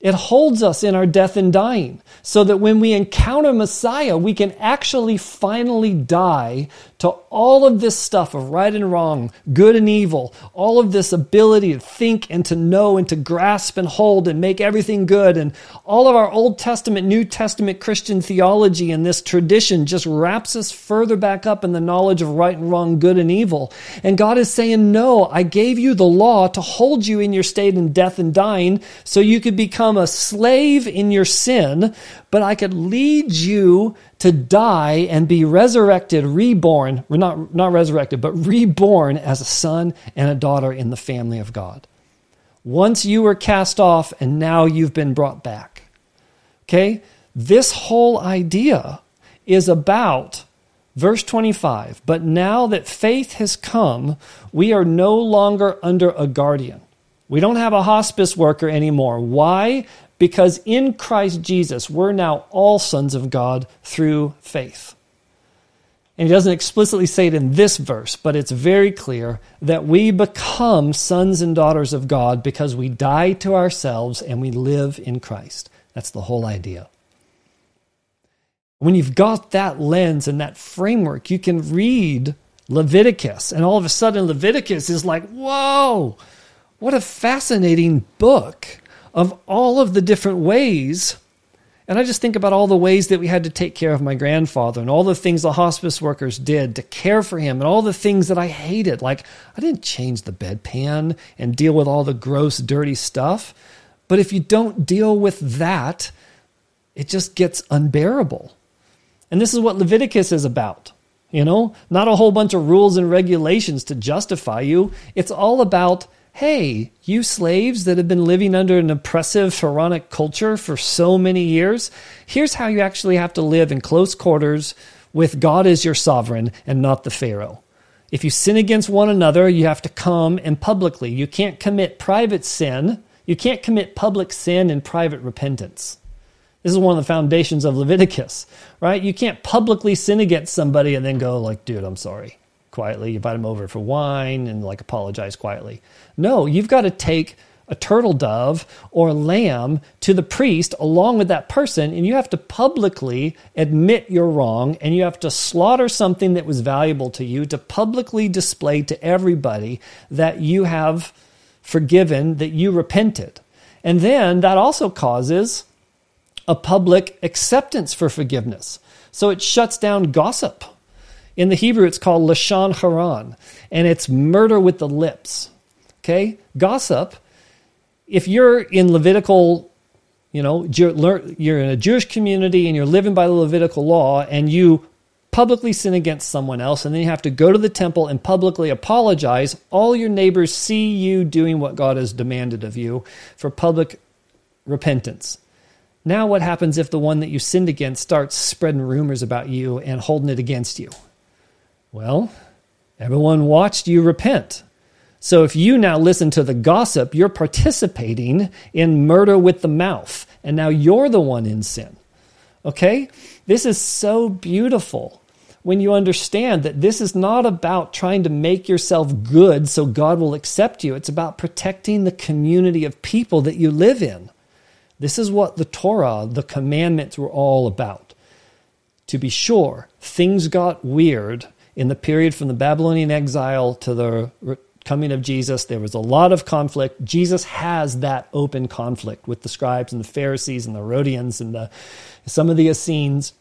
It holds us in our death and dying so that when we encounter Messiah, we can actually finally die to all of this stuff of right and wrong, good and evil, all of this ability to think and to know and to grasp and hold and make everything good. And all of our Old Testament, New Testament Christian theology and this tradition just wraps us further back up in the knowledge of right and wrong, good and evil. And God is saying, No, I gave you the law to hold you in your state in death and dying so you could become a slave in your sin, but I could lead you to die and be resurrected, reborn, not, not resurrected, but reborn as a son and a daughter in the family of God. Once you were cast off and now you've been brought back. Okay? This whole idea is about verse 25. But now that faith has come, we are no longer under a guardian. We don't have a hospice worker anymore. Why? because in Christ Jesus, we're now all sons of God through faith. And he doesn't explicitly say it in this verse, but it's very clear that we become sons and daughters of God because we die to ourselves and we live in Christ. That's the whole idea. When you've got that lens and that framework, you can read Leviticus, and all of a sudden, Leviticus is like, whoa, what a fascinating book of all of the different ways. And I just think about all the ways that we had to take care of my grandfather and all the things the hospice workers did to care for him and all the things that I hated. Like, I didn't change the bedpan and deal with all the gross, dirty stuff. But if you don't deal with that, it just gets unbearable. And this is what Leviticus is about. You know, not a whole bunch of rules and regulations to justify you. It's all about hey, you slaves that have been living under an oppressive Pharaonic culture for so many years, here's how you actually have to live in close quarters with God as your sovereign and not the Pharaoh. If you sin against one another, you have to come and publicly. You can't commit private sin. You can't commit public sin and private repentance. This is one of the foundations of Leviticus, right? You can't publicly sin against somebody and then go like, dude, I'm sorry. Quietly, invite them over for wine and like apologize quietly. No, you've got to take a turtle dove or a lamb to the priest along with that person, and you have to publicly admit you're wrong, and you have to slaughter something that was valuable to you to publicly display to everybody that you have forgiven, that you repented. And then that also causes a public acceptance for forgiveness. So it shuts down gossip. In the Hebrew, it's called Lashon Hara, and it's murder with the lips. Okay? Gossip if you're in Levitical, you know, you're in a Jewish community and you're living by the Levitical law and you publicly sin against someone else and then you have to go to the temple and publicly apologize, all your neighbors see you doing what God has demanded of you for public repentance. Now, what happens if the one that you sinned against starts spreading rumors about you and holding it against you? Well, everyone watched you repent. So if you now listen to the gossip, you're participating in murder with the mouth, and now you're the one in sin. Okay? This is so beautiful when you understand that this is not about trying to make yourself good so God will accept you. It's about protecting the community of people that you live in. This is what the Torah, the commandments were all about. To be sure, things got weird in the period from the Babylonian exile to the coming of Jesus, there was a lot of conflict. Jesus has that open conflict with the scribes and the Pharisees and the Herodians and the, some of the Essenes.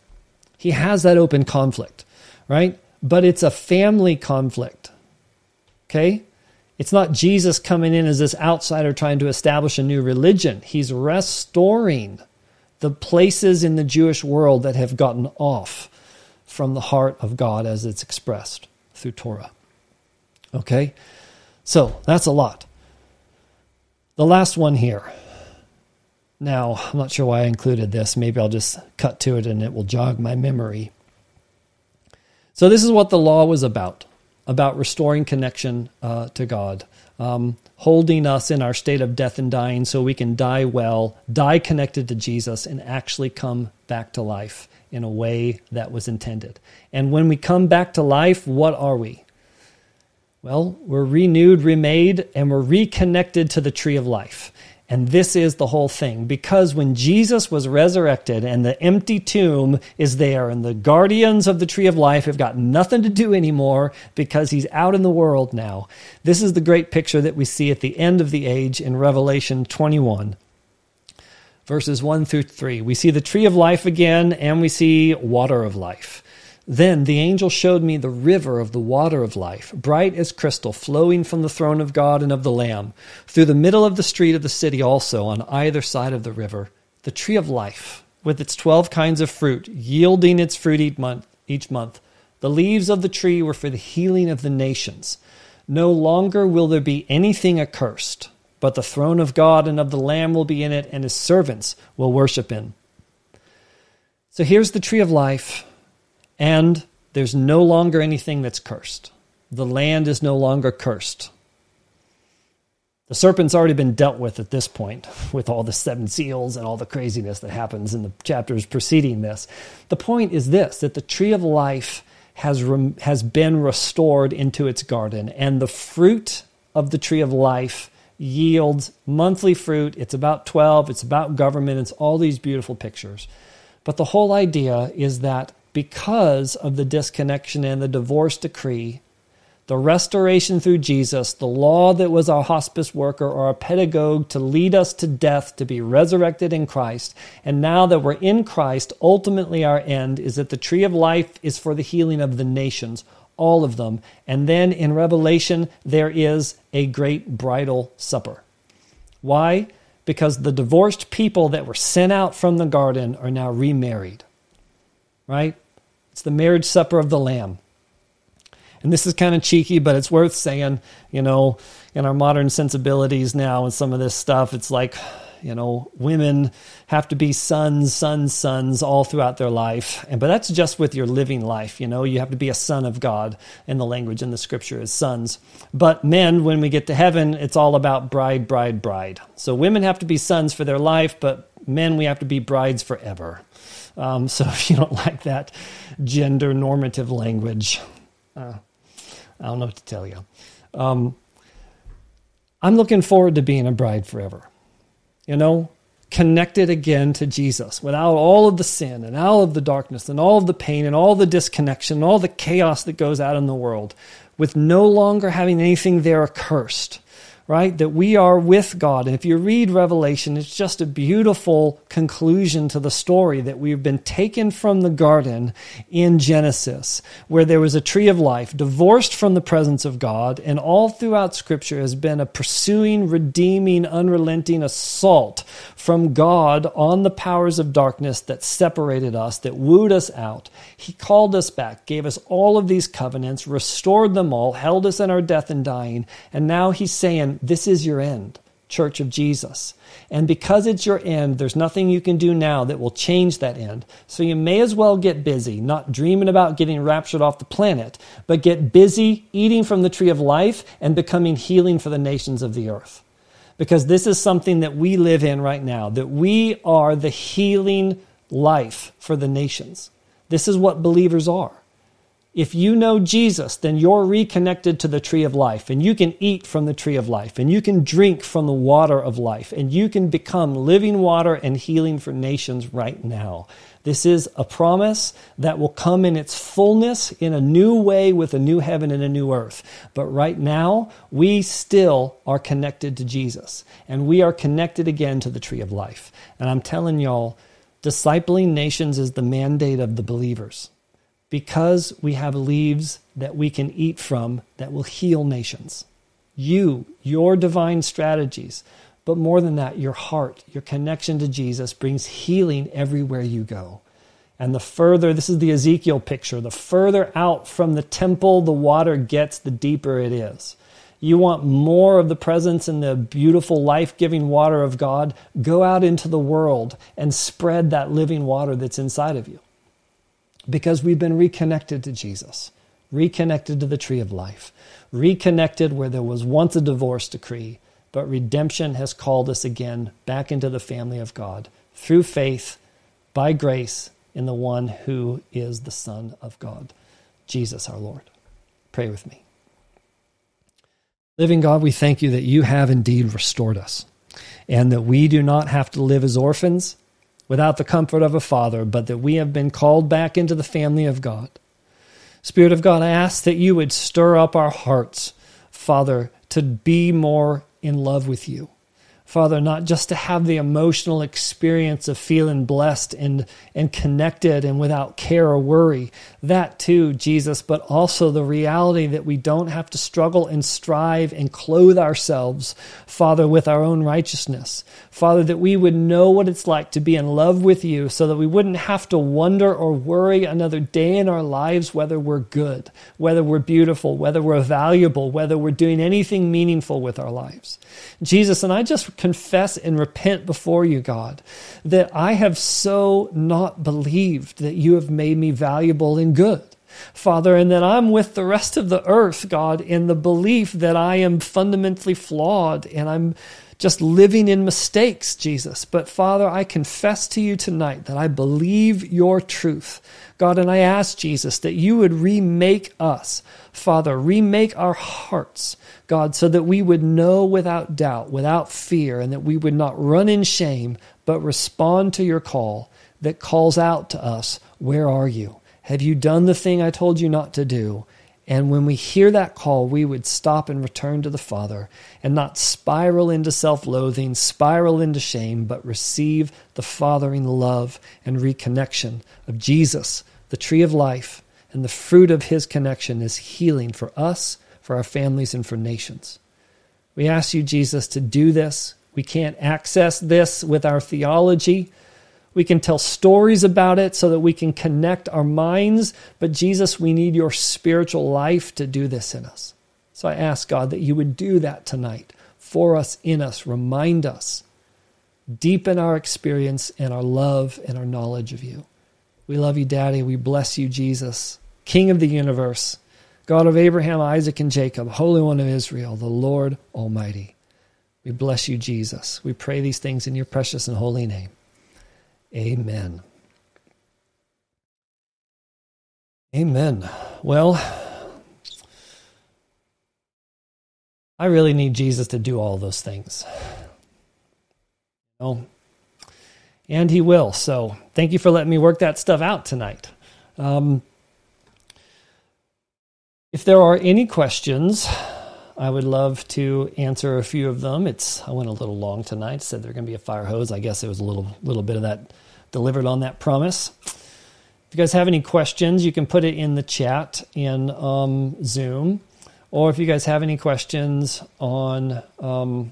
He has that open conflict, right? But it's a family conflict. Okay? It's not Jesus coming in as this outsider trying to establish a new religion. He's restoring the places in the Jewish world that have gotten off from the heart of God as it's expressed through Torah. Okay? So that's a lot. The last one here. Now, I'm not sure why I included this. Maybe I'll just cut to it and it will jog my memory. So, this is what the law was about about restoring connection uh, to God, um, holding us in our state of death and dying so we can die well, die connected to Jesus, and actually come back to life in a way that was intended. And when we come back to life, what are we? Well, we're renewed, remade, and we're reconnected to the tree of life. And this is the whole thing. Because when Jesus was resurrected and the empty tomb is there, and the guardians of the tree of life have got nothing to do anymore because he's out in the world now, this is the great picture that we see at the end of the age in Revelation 21. Verses 1 through 3. We see the tree of life again, and we see water of life. Then the angel showed me the river of the water of life, bright as crystal, flowing from the throne of God and of the Lamb, through the middle of the street of the city also, on either side of the river. The tree of life, with its twelve kinds of fruit, yielding its fruit each month. Each month. The leaves of the tree were for the healing of the nations. No longer will there be anything accursed, but the throne of God and of the Lamb will be in it, and his servants will worship in. So here's the tree of life and there's no longer anything that's cursed. The land is no longer cursed. The serpent's already been dealt with at this point, with all the seven seals and all the craziness that happens in the chapters preceding this. The point is this that the tree of life has, has been restored into its garden, and the fruit of the tree of life yields monthly fruit. It's about 12, it's about government, it's all these beautiful pictures. But the whole idea is that because of the disconnection and the divorce decree, the restoration through Jesus, the law that was our hospice worker or our pedagogue to lead us to death, to be resurrected in Christ. And now that we're in Christ, ultimately our end is that the tree of life is for the healing of the nations, all of them. And then in Revelation, there is a great bridal supper. Why? Because the divorced people that were sent out from the garden are now remarried right? It's the marriage supper of the Lamb. And this is kind of cheeky, but it's worth saying, you know, in our modern sensibilities now and some of this stuff, it's like, you know, women have to be sons, sons, sons all throughout their life. And but that's just with your living life, you know, you have to be a son of God in the language in the scripture is sons. But men, when we get to heaven, it's all about bride, bride, bride. So women have to be sons for their life, but men we have to be brides forever. Um, so if you don't like that gender normative language, uh, I don't know what to tell you. Um, I'm looking forward to being a bride forever you know, connected again to Jesus without all of the sin and all of the darkness and all of the pain and all the disconnection and all the chaos that goes out in the world, with no longer having anything there accursed right? That we are with God. And if you read Revelation, it's just a beautiful conclusion to the story that we've been taken from the garden in Genesis, where there was a tree of life, divorced from the presence of God, and all throughout Scripture has been a pursuing, redeeming, unrelenting assault from God on the powers of darkness that separated us, that wooed us out. He called us back, gave us all of these covenants, restored them all, held us in our death and dying, and now He's saying, this is your end, Church of Jesus. And because it's your end, there's nothing you can do now that will change that end. So you may as well get busy, not dreaming about getting raptured off the planet, but get busy eating from the tree of life and becoming healing for the nations of the earth. Because this is something that we live in right now, that we are the healing life for the nations. This is what believers are. If you know Jesus, then you're reconnected to the tree of life, and you can eat from the tree of life, and you can drink from the water of life, and you can become living water and healing for nations right now. This is a promise that will come in its fullness in a new way with a new heaven and a new earth. But right now, we still are connected to Jesus, and we are connected again to the tree of life. And I'm telling y'all, discipling nations is the mandate of the believers because we have leaves that we can eat from that will heal nations. You, your divine strategies, but more than that, your heart, your connection to Jesus brings healing everywhere you go. And the further, this is the Ezekiel picture, the further out from the temple the water gets, the deeper it is. You want more of the presence and the beautiful life giving water of God? Go out into the world and spread that living water that's inside of you because we've been reconnected to Jesus, reconnected to the tree of life, reconnected where there was once a divorce decree, but redemption has called us again back into the family of God through faith, by grace, in the one who is the Son of God, Jesus our Lord. Pray with me. Living God, we thank you that you have indeed restored us and that we do not have to live as orphans without the comfort of a father, but that we have been called back into the family of God. Spirit of God, I ask that you would stir up our hearts, Father, to be more in love with you. Father, not just to have the emotional experience of feeling blessed and, and connected and without care or worry. That too, Jesus, but also the reality that we don't have to struggle and strive and clothe ourselves, Father, with our own righteousness. Father, that we would know what it's like to be in love with you so that we wouldn't have to wonder or worry another day in our lives whether we're good, whether we're beautiful, whether we're valuable, whether we're doing anything meaningful with our lives. Jesus, and I just confess and repent before you, God, that I have so not believed that you have made me valuable and good. Father, and that I'm with the rest of the earth, God, in the belief that I am fundamentally flawed and I'm just living in mistakes, Jesus. But Father, I confess to you tonight that I believe your truth. God, and I ask Jesus that you would remake us, Father, remake our hearts, God, so that we would know without doubt, without fear, and that we would not run in shame, but respond to your call that calls out to us, Where are you? Have you done the thing I told you not to do? And when we hear that call, we would stop and return to the Father and not spiral into self loathing, spiral into shame, but receive the fathering love and reconnection of Jesus, the tree of life. And the fruit of his connection is healing for us for our families and for nations. We ask you, Jesus, to do this. We can't access this with our theology. We can tell stories about it so that we can connect our minds. But Jesus, we need your spiritual life to do this in us. So I ask God that you would do that tonight for us, in us, remind us, deepen our experience and our love and our knowledge of you. We love you, Daddy. We bless you, Jesus, King of the universe, God of Abraham, Isaac, and Jacob, Holy One of Israel, the Lord Almighty. We bless you, Jesus. We pray these things in your precious and holy name. Amen. Amen. Well, I really need Jesus to do all those things. Oh. And he will. So thank you for letting me work that stuff out tonight. Um, if there are any questions, I would love to answer a few of them. It's I went a little long tonight. Said there's going to be a fire hose. I guess it was a little little bit of that delivered on that promise. If you guys have any questions, you can put it in the chat in um, Zoom, or if you guys have any questions on um,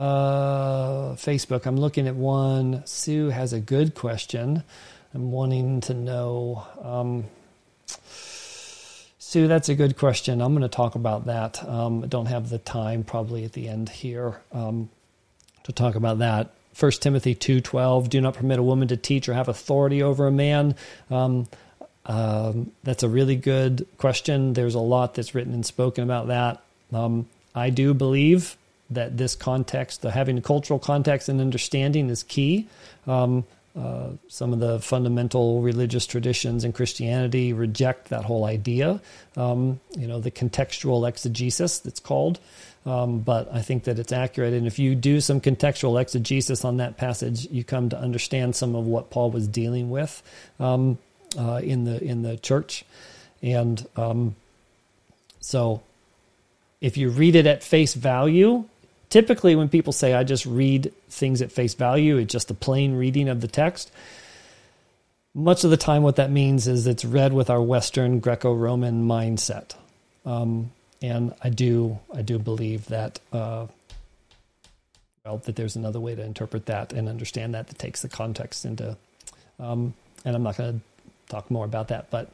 uh, Facebook, I'm looking at one. Sue has a good question. I'm wanting to know. Um, Sue, that's a good question. I'm going to talk about that. Um, I don't have the time probably at the end here um, to talk about that. 1 Timothy 2:12 Do not permit a woman to teach or have authority over a man. Um, um, that's a really good question. There's a lot that's written and spoken about that. Um, I do believe that this context, the having a cultural context and understanding, is key. Um, uh, some of the fundamental religious traditions in Christianity reject that whole idea. Um, you know, the contextual exegesis that's called. Um, but I think that it's accurate. And if you do some contextual exegesis on that passage, you come to understand some of what Paul was dealing with um, uh, in the in the church. And um, so, if you read it at face value, typically when people say I just read things at face value, it's just a plain reading of the text. Much of the time, what that means is it's read with our Western Greco-Roman mindset, um, and I do I do believe that uh, well that there's another way to interpret that and understand that that takes the context into. Um, and I'm not going to talk more about that, but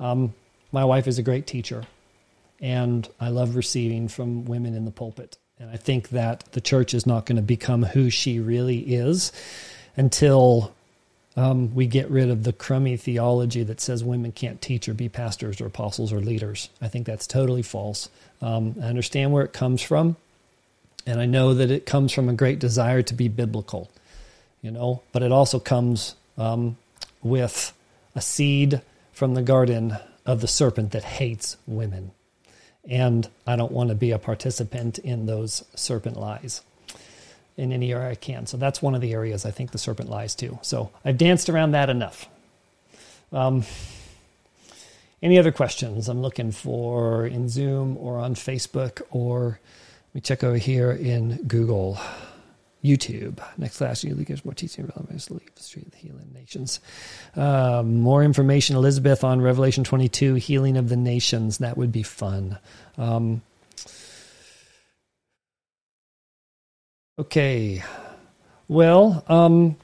um, my wife is a great teacher, and I love receiving from women in the pulpit. And I think that the church is not going to become who she really is until um, we get rid of the crummy theology that says women can't teach or be pastors or apostles or leaders. I think that's totally false. Um, I understand where it comes from, and I know that it comes from a great desire to be biblical, you know, but it also comes um, with a seed from the garden of the serpent that hates women and I don't want to be a participant in those serpent lies in any area I can. So that's one of the areas I think the serpent lies to. So I've danced around that enough. Um, any other questions? I'm looking for in Zoom or on Facebook or let me check over here in Google. YouTube. Next class, you gives more teaching relevance to leave the street of the healing nations. Um, more information, Elizabeth, on Revelation 22, healing of the nations. That would be fun. Um, okay. Well, um,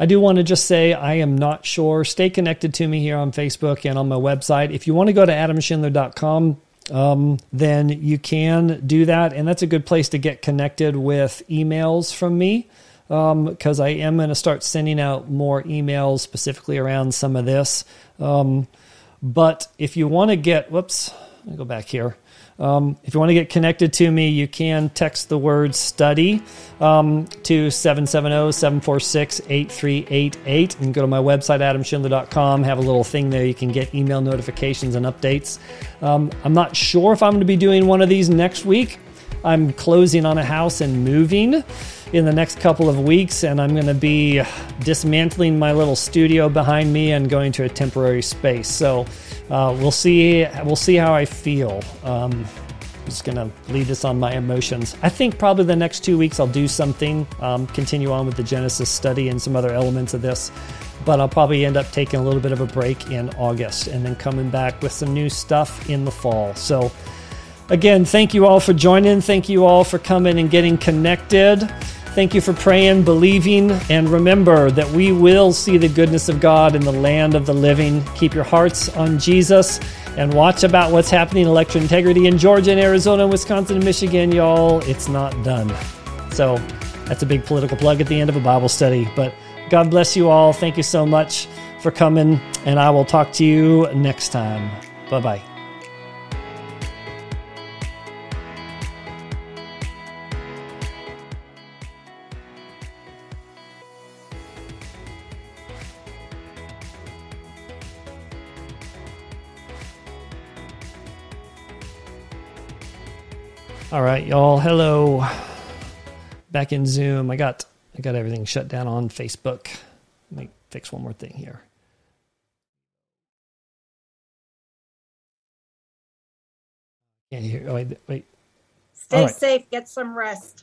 I do want to just say I am not sure. Stay connected to me here on Facebook and on my website. If you want to go to adamschindler.com, um, then you can do that. And that's a good place to get connected with emails from me because um, I am going to start sending out more emails specifically around some of this. Um, but if you want to get, whoops, let me go back here. Um, if you want to get connected to me, you can text the word study um, to 770 746 8388 and go to my website, adamschindler.com. Have a little thing there. You can get email notifications and updates. Um, I'm not sure if I'm going to be doing one of these next week. I'm closing on a house and moving in the next couple of weeks, and I'm going to be dismantling my little studio behind me and going to a temporary space. So uh, we'll see. We'll see how I feel. Um, just to leave this on my emotions. I think probably the next two weeks I'll do something, um, continue on with the Genesis study and some other elements of this. But I'll probably end up taking a little bit of a break in August and then coming back with some new stuff in the fall. So, again, thank you all for joining. Thank you all for coming and getting connected. Thank you for praying, believing, and remember that we will see the goodness of God in the land of the living. Keep your hearts on Jesus and watch about what's happening in electric integrity in Georgia and Arizona, Wisconsin, and Michigan, y'all. It's not done. So that's a big political plug at the end of a Bible study. But God bless you all. Thank you so much for coming, and I will talk to you next time. Bye bye. All right, y'all. Hello. Back in Zoom. I got I got everything shut down on Facebook. Let me fix one more thing here. Can't hear. Oh, wait, wait. Stay right. safe. Get some rest.